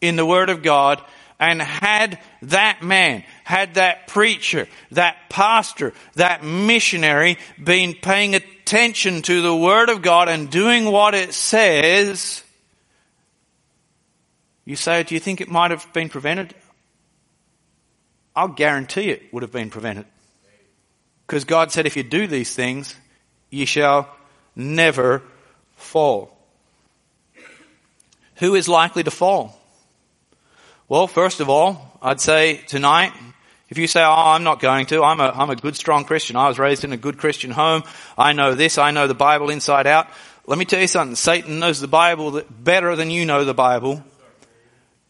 in the Word of God, and had that man, had that preacher, that pastor, that missionary been paying attention to the Word of God and doing what it says, you say, do you think it might have been prevented? I'll guarantee it would have been prevented. Because God said, if you do these things, ye shall never fall. Who is likely to fall? Well, first of all, I'd say tonight, if you say, oh, I'm not going to, I'm a, I'm a good, strong Christian. I was raised in a good Christian home. I know this. I know the Bible inside out. Let me tell you something. Satan knows the Bible better than you know the Bible.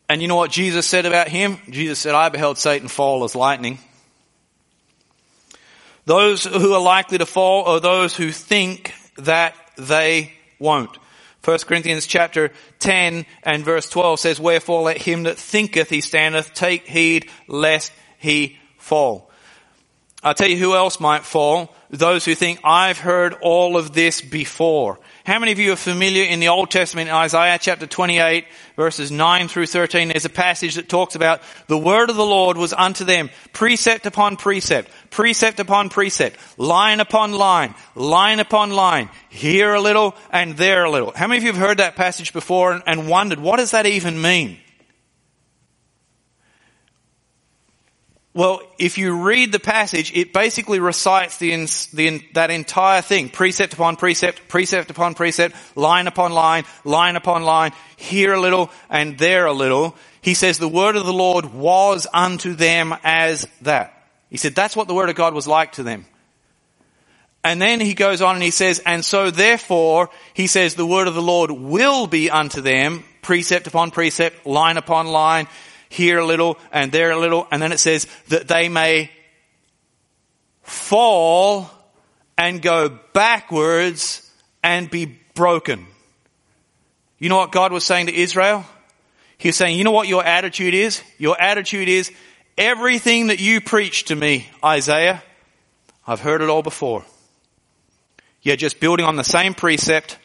And you know what Jesus said about him? Jesus said, I beheld Satan fall as lightning. Those who are likely to fall are those who think that they won't. 1 Corinthians chapter 10 and verse 12 says, Wherefore let him that thinketh he standeth take heed lest he fall. I'll tell you who else might fall. Those who think, I've heard all of this before. How many of you are familiar in the Old Testament, Isaiah chapter 28, verses 9 through 13? There's a passage that talks about the word of the Lord was unto them precept upon precept, precept upon precept, line upon line, line upon line, here a little and there a little. How many of you have heard that passage before and wondered, what does that even mean? Well, if you read the passage, it basically recites the, the, that entire thing, precept upon precept, precept upon precept, line upon line, line upon line, here a little and there a little. He says the word of the Lord was unto them as that. He said that's what the word of God was like to them. And then he goes on and he says, and so therefore, he says the word of the Lord will be unto them, precept upon precept, line upon line, here a little and there a little. And then it says that they may fall and go backwards and be broken. You know what God was saying to Israel? He was saying, you know what your attitude is? Your attitude is everything that you preach to me, Isaiah, I've heard it all before. You're just building on the same precept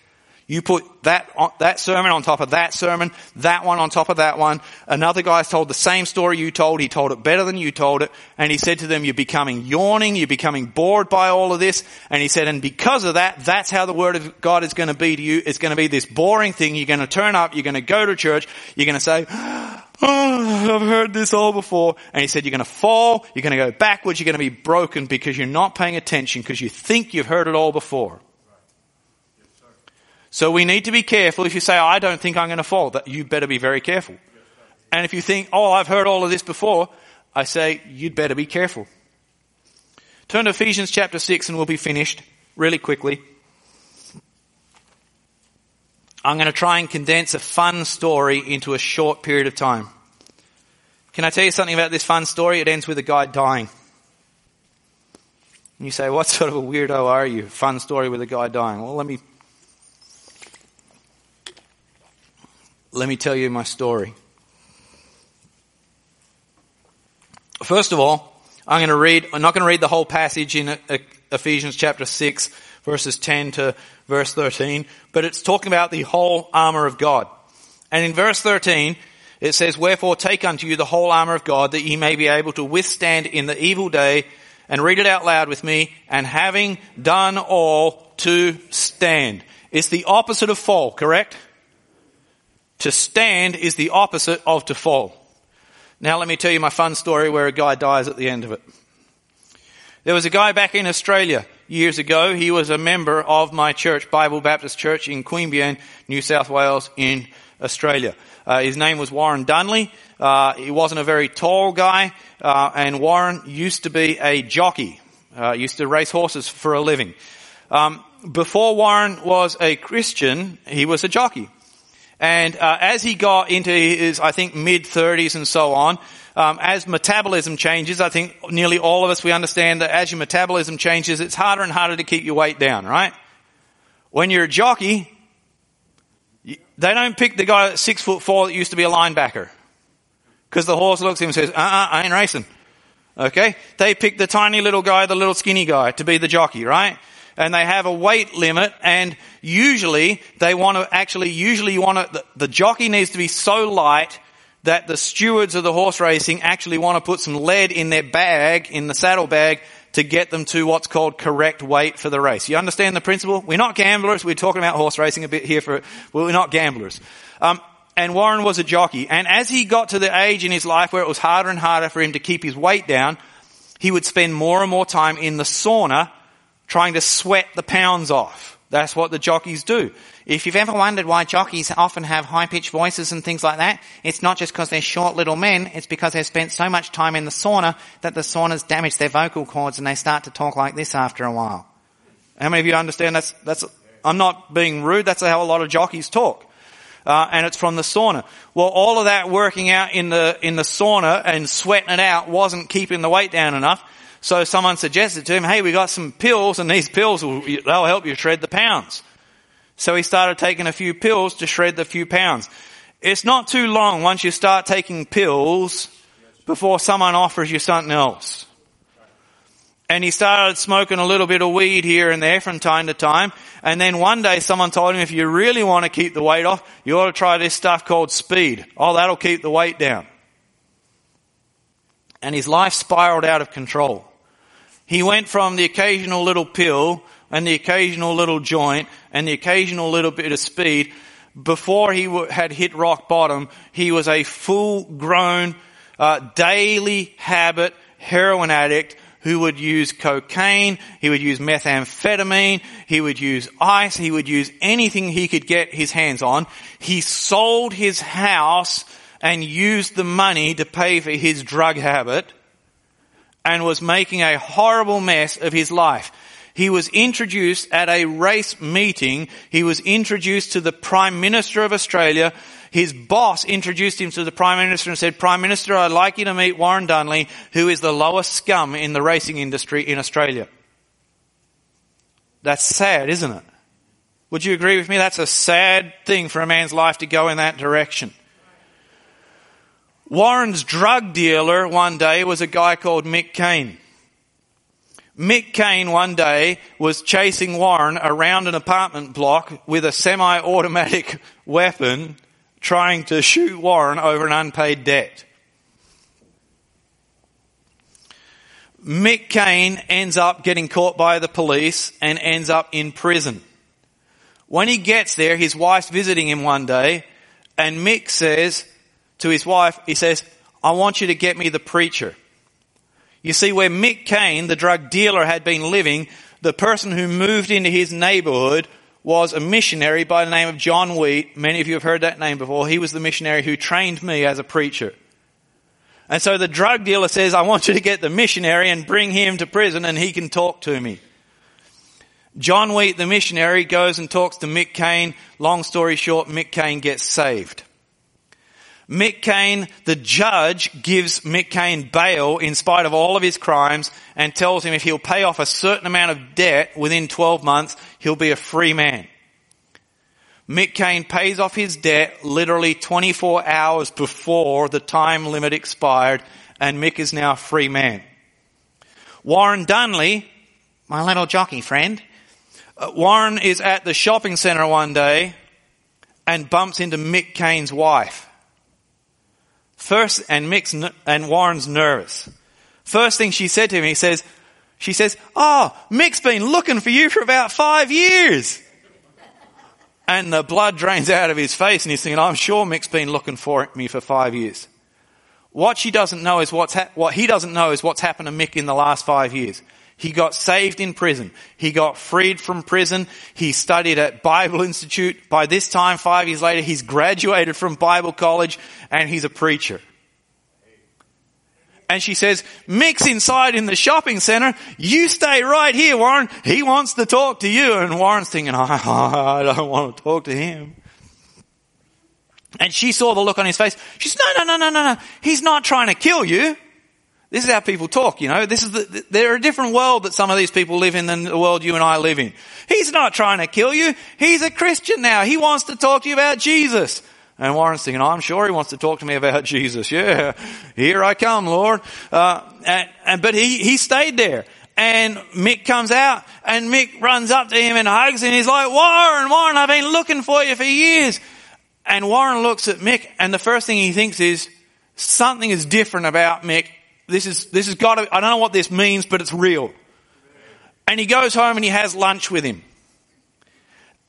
you put that, that sermon on top of that sermon, that one on top of that one. Another guy's told the same story you told. He told it better than you told it. And he said to them, you're becoming yawning. You're becoming bored by all of this. And he said, and because of that, that's how the word of God is going to be to you. It's going to be this boring thing. You're going to turn up. You're going to go to church. You're going to say, oh, I've heard this all before. And he said, you're going to fall. You're going to go backwards. You're going to be broken because you're not paying attention because you think you've heard it all before. So we need to be careful. If you say, I don't think I'm going to fall, that you better be very careful. And if you think, oh, I've heard all of this before, I say, you'd better be careful. Turn to Ephesians chapter 6 and we'll be finished really quickly. I'm going to try and condense a fun story into a short period of time. Can I tell you something about this fun story? It ends with a guy dying. And you say, what sort of a weirdo are you? Fun story with a guy dying. Well, let me let me tell you my story. First of all, I'm going to read, I'm not going to read the whole passage in uh, Ephesians chapter 6 verses 10 to verse 13, but it's talking about the whole armor of God. And in verse 13, it says, Wherefore take unto you the whole armor of God that ye may be able to withstand in the evil day, and read it out loud with me, and having done all to stand. It's the opposite of fall, correct? To stand is the opposite of to fall. Now let me tell you my fun story where a guy dies at the end of it. There was a guy back in Australia years ago. He was a member of my church, Bible Baptist Church in Queanbeyan, New South Wales in Australia. Uh, his name was Warren Dunley. Uh, he wasn't a very tall guy, uh, and Warren used to be a jockey. Uh, used to race horses for a living. Um, before Warren was a Christian, he was a jockey. And uh, as he got into his, I think, mid 30s and so on, um, as metabolism changes, I think nearly all of us we understand that as your metabolism changes, it's harder and harder to keep your weight down, right? When you're a jockey, they don't pick the guy that's six foot four that used to be a linebacker, because the horse looks at him and says, "Uh-uh, I ain't racing." Okay, they pick the tiny little guy, the little skinny guy, to be the jockey, right? And they have a weight limit and usually they want to actually, usually you want to, the, the jockey needs to be so light that the stewards of the horse racing actually want to put some lead in their bag, in the saddle bag, to get them to what's called correct weight for the race. You understand the principle? We're not gamblers. We're talking about horse racing a bit here for, well, we're not gamblers. Um, and Warren was a jockey. And as he got to the age in his life where it was harder and harder for him to keep his weight down, he would spend more and more time in the sauna trying to sweat the pounds off. That's what the jockeys do. If you've ever wondered why jockeys often have high-pitched voices and things like that, it's not just because they're short little men, it's because they've spent so much time in the sauna that the sauna's damaged their vocal cords and they start to talk like this after a while. How many of you understand that's, that's, I'm not being rude, that's how a lot of jockeys talk. Uh, and it's from the sauna. Well, all of that working out in the, in the sauna and sweating it out wasn't keeping the weight down enough. So someone suggested to him, hey, we got some pills and these pills will, they'll help you shred the pounds. So he started taking a few pills to shred the few pounds. It's not too long once you start taking pills before someone offers you something else. And he started smoking a little bit of weed here and there from time to time. And then one day someone told him if you really want to keep the weight off, you ought to try this stuff called speed. Oh, that'll keep the weight down. And his life spiraled out of control. He went from the occasional little pill and the occasional little joint and the occasional little bit of speed. Before he had hit rock bottom, he was a full grown, uh, daily habit heroin addict who would use cocaine, he would use methamphetamine, he would use ice, he would use anything he could get his hands on. He sold his house and used the money to pay for his drug habit and was making a horrible mess of his life. He was introduced at a race meeting. He was introduced to the Prime Minister of Australia. His boss introduced him to the Prime Minister and said, Prime Minister, I'd like you to meet Warren Dunley, who is the lowest scum in the racing industry in Australia. That's sad, isn't it? Would you agree with me? That's a sad thing for a man's life to go in that direction. Warren's drug dealer one day was a guy called Mick Kane. Mick Kane one day was chasing Warren around an apartment block with a semi-automatic weapon trying to shoot Warren over an unpaid debt. Mick Kane ends up getting caught by the police and ends up in prison. When he gets there, his wife's visiting him one day and Mick says, to his wife, he says, I want you to get me the preacher. You see, where Mick Cain, the drug dealer, had been living, the person who moved into his neighborhood was a missionary by the name of John Wheat. Many of you have heard that name before. He was the missionary who trained me as a preacher. And so the drug dealer says, I want you to get the missionary and bring him to prison and he can talk to me. John Wheat, the missionary, goes and talks to Mick Cain. Long story short, Mick Cain gets saved. Mick Cain, the judge, gives Mick Cain bail in spite of all of his crimes and tells him if he'll pay off a certain amount of debt within 12 months, he'll be a free man. Mick Cain pays off his debt literally 24 hours before the time limit expired and Mick is now a free man. Warren Dunley, my little jockey friend, uh, Warren is at the shopping centre one day and bumps into Mick Cain's wife. First, and Mick's, and Warren's nervous. First thing she said to him, he says, she says, oh, Mick's been looking for you for about five years. And the blood drains out of his face and he's thinking, I'm sure Mick's been looking for me for five years. What she doesn't know is what's ha- what he doesn't know is what's happened to Mick in the last five years. He got saved in prison. He got freed from prison. He studied at Bible Institute. By this time, five years later, he's graduated from Bible college and he's a preacher. And she says, Mick's inside in the shopping center. You stay right here, Warren. He wants to talk to you. And Warren's thinking, I don't want to talk to him. And she saw the look on his face. She said, no, no, no, no, no, no. He's not trying to kill you. This is how people talk, you know. This is the, they're a different world that some of these people live in than the world you and I live in. He's not trying to kill you. He's a Christian now. He wants to talk to you about Jesus. And Warren's thinking, I'm sure he wants to talk to me about Jesus. Yeah, here I come, Lord. Uh, and, and, but he, he stayed there. And Mick comes out and Mick runs up to him and hugs him. He's like, Warren, Warren, I've been looking for you for years. And Warren looks at Mick and the first thing he thinks is, something is different about Mick. This is, this has got to, I don't know what this means, but it's real. And he goes home and he has lunch with him.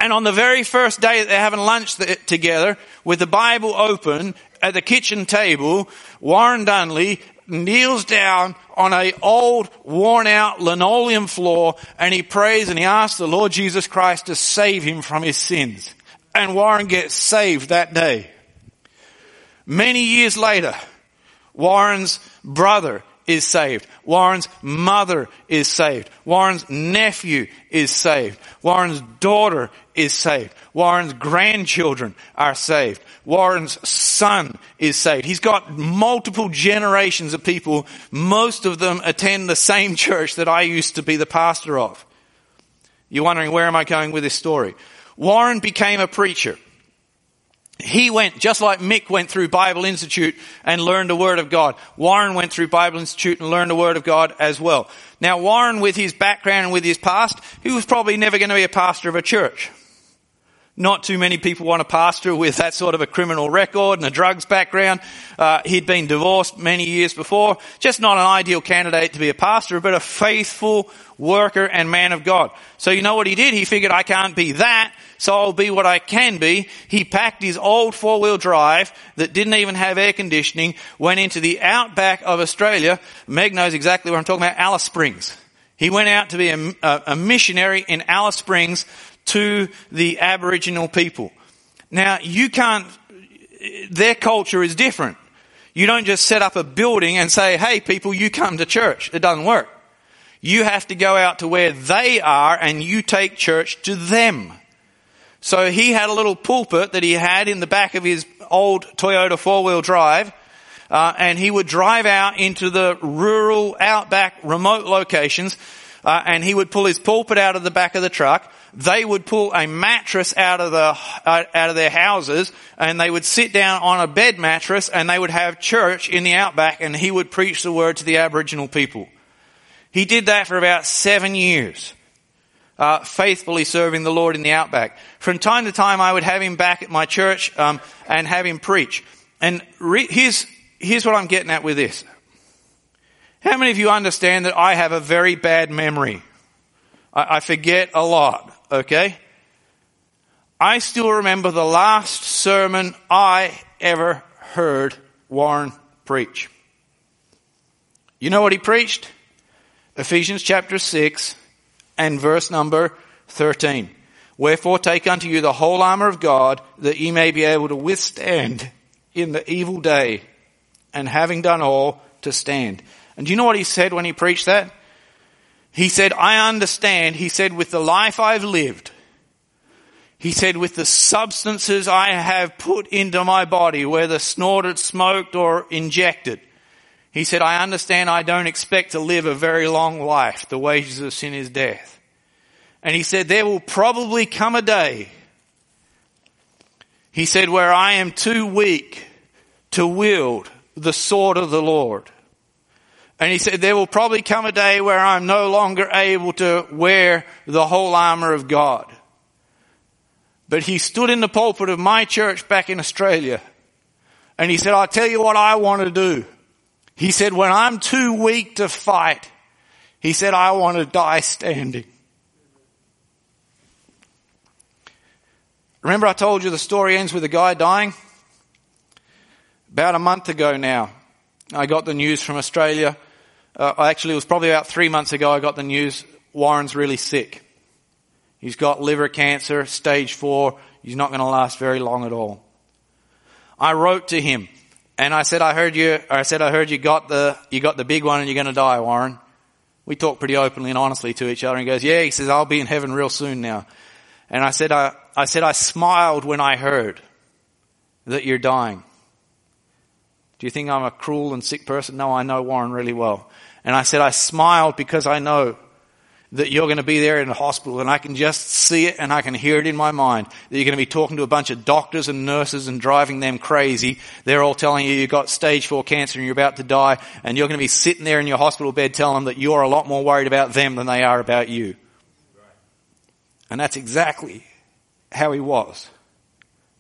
And on the very first day that they're having lunch together, with the Bible open at the kitchen table, Warren Dunley kneels down on a old, worn out linoleum floor and he prays and he asks the Lord Jesus Christ to save him from his sins. And Warren gets saved that day. Many years later, Warren's brother is saved. Warren's mother is saved. Warren's nephew is saved. Warren's daughter is saved. Warren's grandchildren are saved. Warren's son is saved. He's got multiple generations of people. Most of them attend the same church that I used to be the pastor of. You're wondering where am I going with this story? Warren became a preacher he went, just like Mick went through Bible Institute and learned the Word of God. Warren went through Bible Institute and learned the Word of God as well. Now Warren, with his background and with his past, he was probably never going to be a pastor of a church. Not too many people want a pastor with that sort of a criminal record and a drugs background. Uh, he'd been divorced many years before. Just not an ideal candidate to be a pastor, but a faithful worker and man of God. So you know what he did? He figured I can't be that, so I'll be what I can be. He packed his old four-wheel drive that didn't even have air conditioning, went into the outback of Australia. Meg knows exactly what I'm talking about, Alice Springs. He went out to be a, a, a missionary in Alice Springs to the Aboriginal people. Now, you can't, their culture is different. You don't just set up a building and say, hey people, you come to church. It doesn't work. You have to go out to where they are and you take church to them. So he had a little pulpit that he had in the back of his old Toyota four-wheel drive, uh, and he would drive out into the rural, outback, remote locations, uh, and he would pull his pulpit out of the back of the truck, they would pull a mattress out of the uh, out of their houses and they would sit down on a bed mattress and they would have church in the outback and he would preach the word to the aboriginal people. He did that for about seven years uh, faithfully serving the lord in the outback. From time to time i would have him back at my church um, and have him preach. And re- here's here's what i'm getting at with this. How many of you understand that i have a very bad memory? I, I forget a lot okay? I still remember the last sermon I ever heard Warren preach. You know what he preached? Ephesians chapter 6 and verse number 13. Wherefore take unto you the whole armor of God that ye may be able to withstand in the evil day and having done all to stand. And do you know what he said when he preached that? He said, I understand, he said, with the life I've lived, he said, with the substances I have put into my body, whether snorted, smoked, or injected, he said, I understand I don't expect to live a very long life. The wages of sin is death. And he said, there will probably come a day, he said, where I am too weak to wield the sword of the Lord. And he said, there will probably come a day where I'm no longer able to wear the whole armor of God. But he stood in the pulpit of my church back in Australia and he said, I'll tell you what I want to do. He said, when I'm too weak to fight, he said, I want to die standing. Remember I told you the story ends with a guy dying? About a month ago now, I got the news from Australia uh, actually, it was probably about three months ago I got the news Warren's really sick. He's got liver cancer, stage four. He's not going to last very long at all. I wrote to him and I said, I heard you, I said, I heard you got the, you got the big one and you're going to die, Warren. We talked pretty openly and honestly to each other and he goes, yeah, he says, I'll be in heaven real soon now. And I said, I, I said, I smiled when I heard that you're dying. Do you think I'm a cruel and sick person? No, I know Warren really well. And I said, I smiled because I know that you're going to be there in the hospital and I can just see it and I can hear it in my mind that you're going to be talking to a bunch of doctors and nurses and driving them crazy. They're all telling you you've got stage four cancer and you're about to die and you're going to be sitting there in your hospital bed telling them that you're a lot more worried about them than they are about you. And that's exactly how he was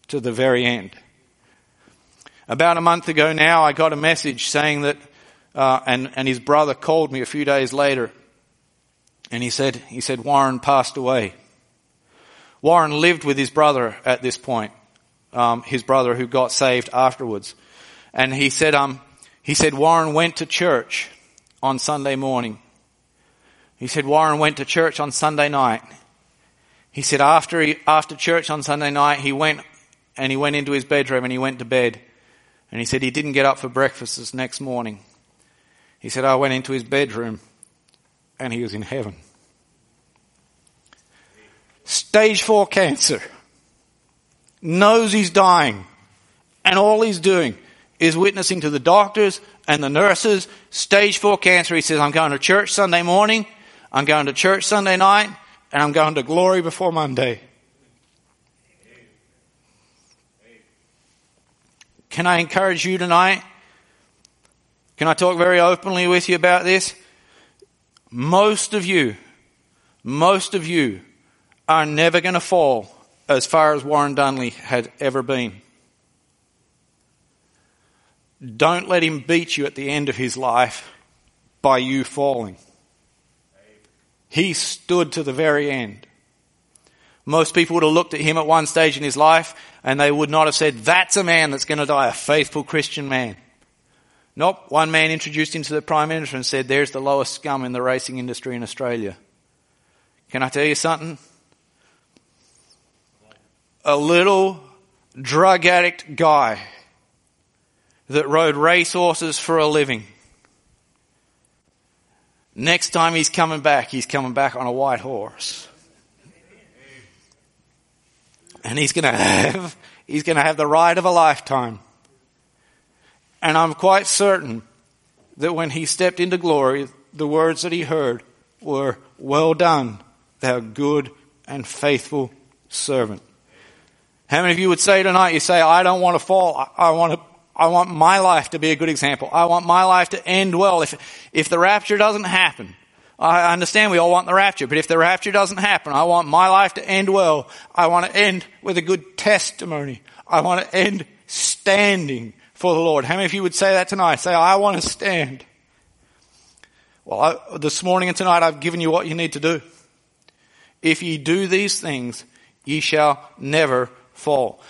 to the very end. About a month ago now, I got a message saying that, uh, and, and his brother called me a few days later, and he said, he said, Warren passed away. Warren lived with his brother at this point, um, his brother who got saved afterwards. And he said, um, he said Warren went to church on Sunday morning. He said Warren went to church on Sunday night. He said after he, after church on Sunday night, he went and he went into his bedroom and he went to bed. And he said he didn't get up for breakfast this next morning. He said I went into his bedroom and he was in heaven. Stage four cancer. Knows he's dying. And all he's doing is witnessing to the doctors and the nurses. Stage four cancer. He says, I'm going to church Sunday morning. I'm going to church Sunday night. And I'm going to glory before Monday. Can I encourage you tonight? Can I talk very openly with you about this? Most of you, most of you are never going to fall as far as Warren Dunley had ever been. Don't let him beat you at the end of his life by you falling. He stood to the very end. Most people would have looked at him at one stage in his life and they would not have said, that's a man that's going to die, a faithful Christian man. Nope. One man introduced him to the Prime Minister and said, there's the lowest scum in the racing industry in Australia. Can I tell you something? a little drug addict guy that rode racehorses for a living. Next time he's coming back, he's coming back on a white horse. And he's gonna have, he's gonna have the ride of a lifetime. And I'm quite certain that when he stepped into glory, the words that he heard were, well done, thou good and faithful servant. How many of you would say tonight, you say, I don't want to fall. I, want to, I want my life to be a good example. I want my life to end well. If, if the rapture doesn't happen, I understand we all want the rapture, but if the rapture doesn't happen, I want my life to end well. I want to end with a good testimony. I want to end standing for the Lord. How many of you would say that tonight? Say, I want to stand. Well, I, this morning and tonight I've given you what you need to do. If ye do these things, ye shall never fall.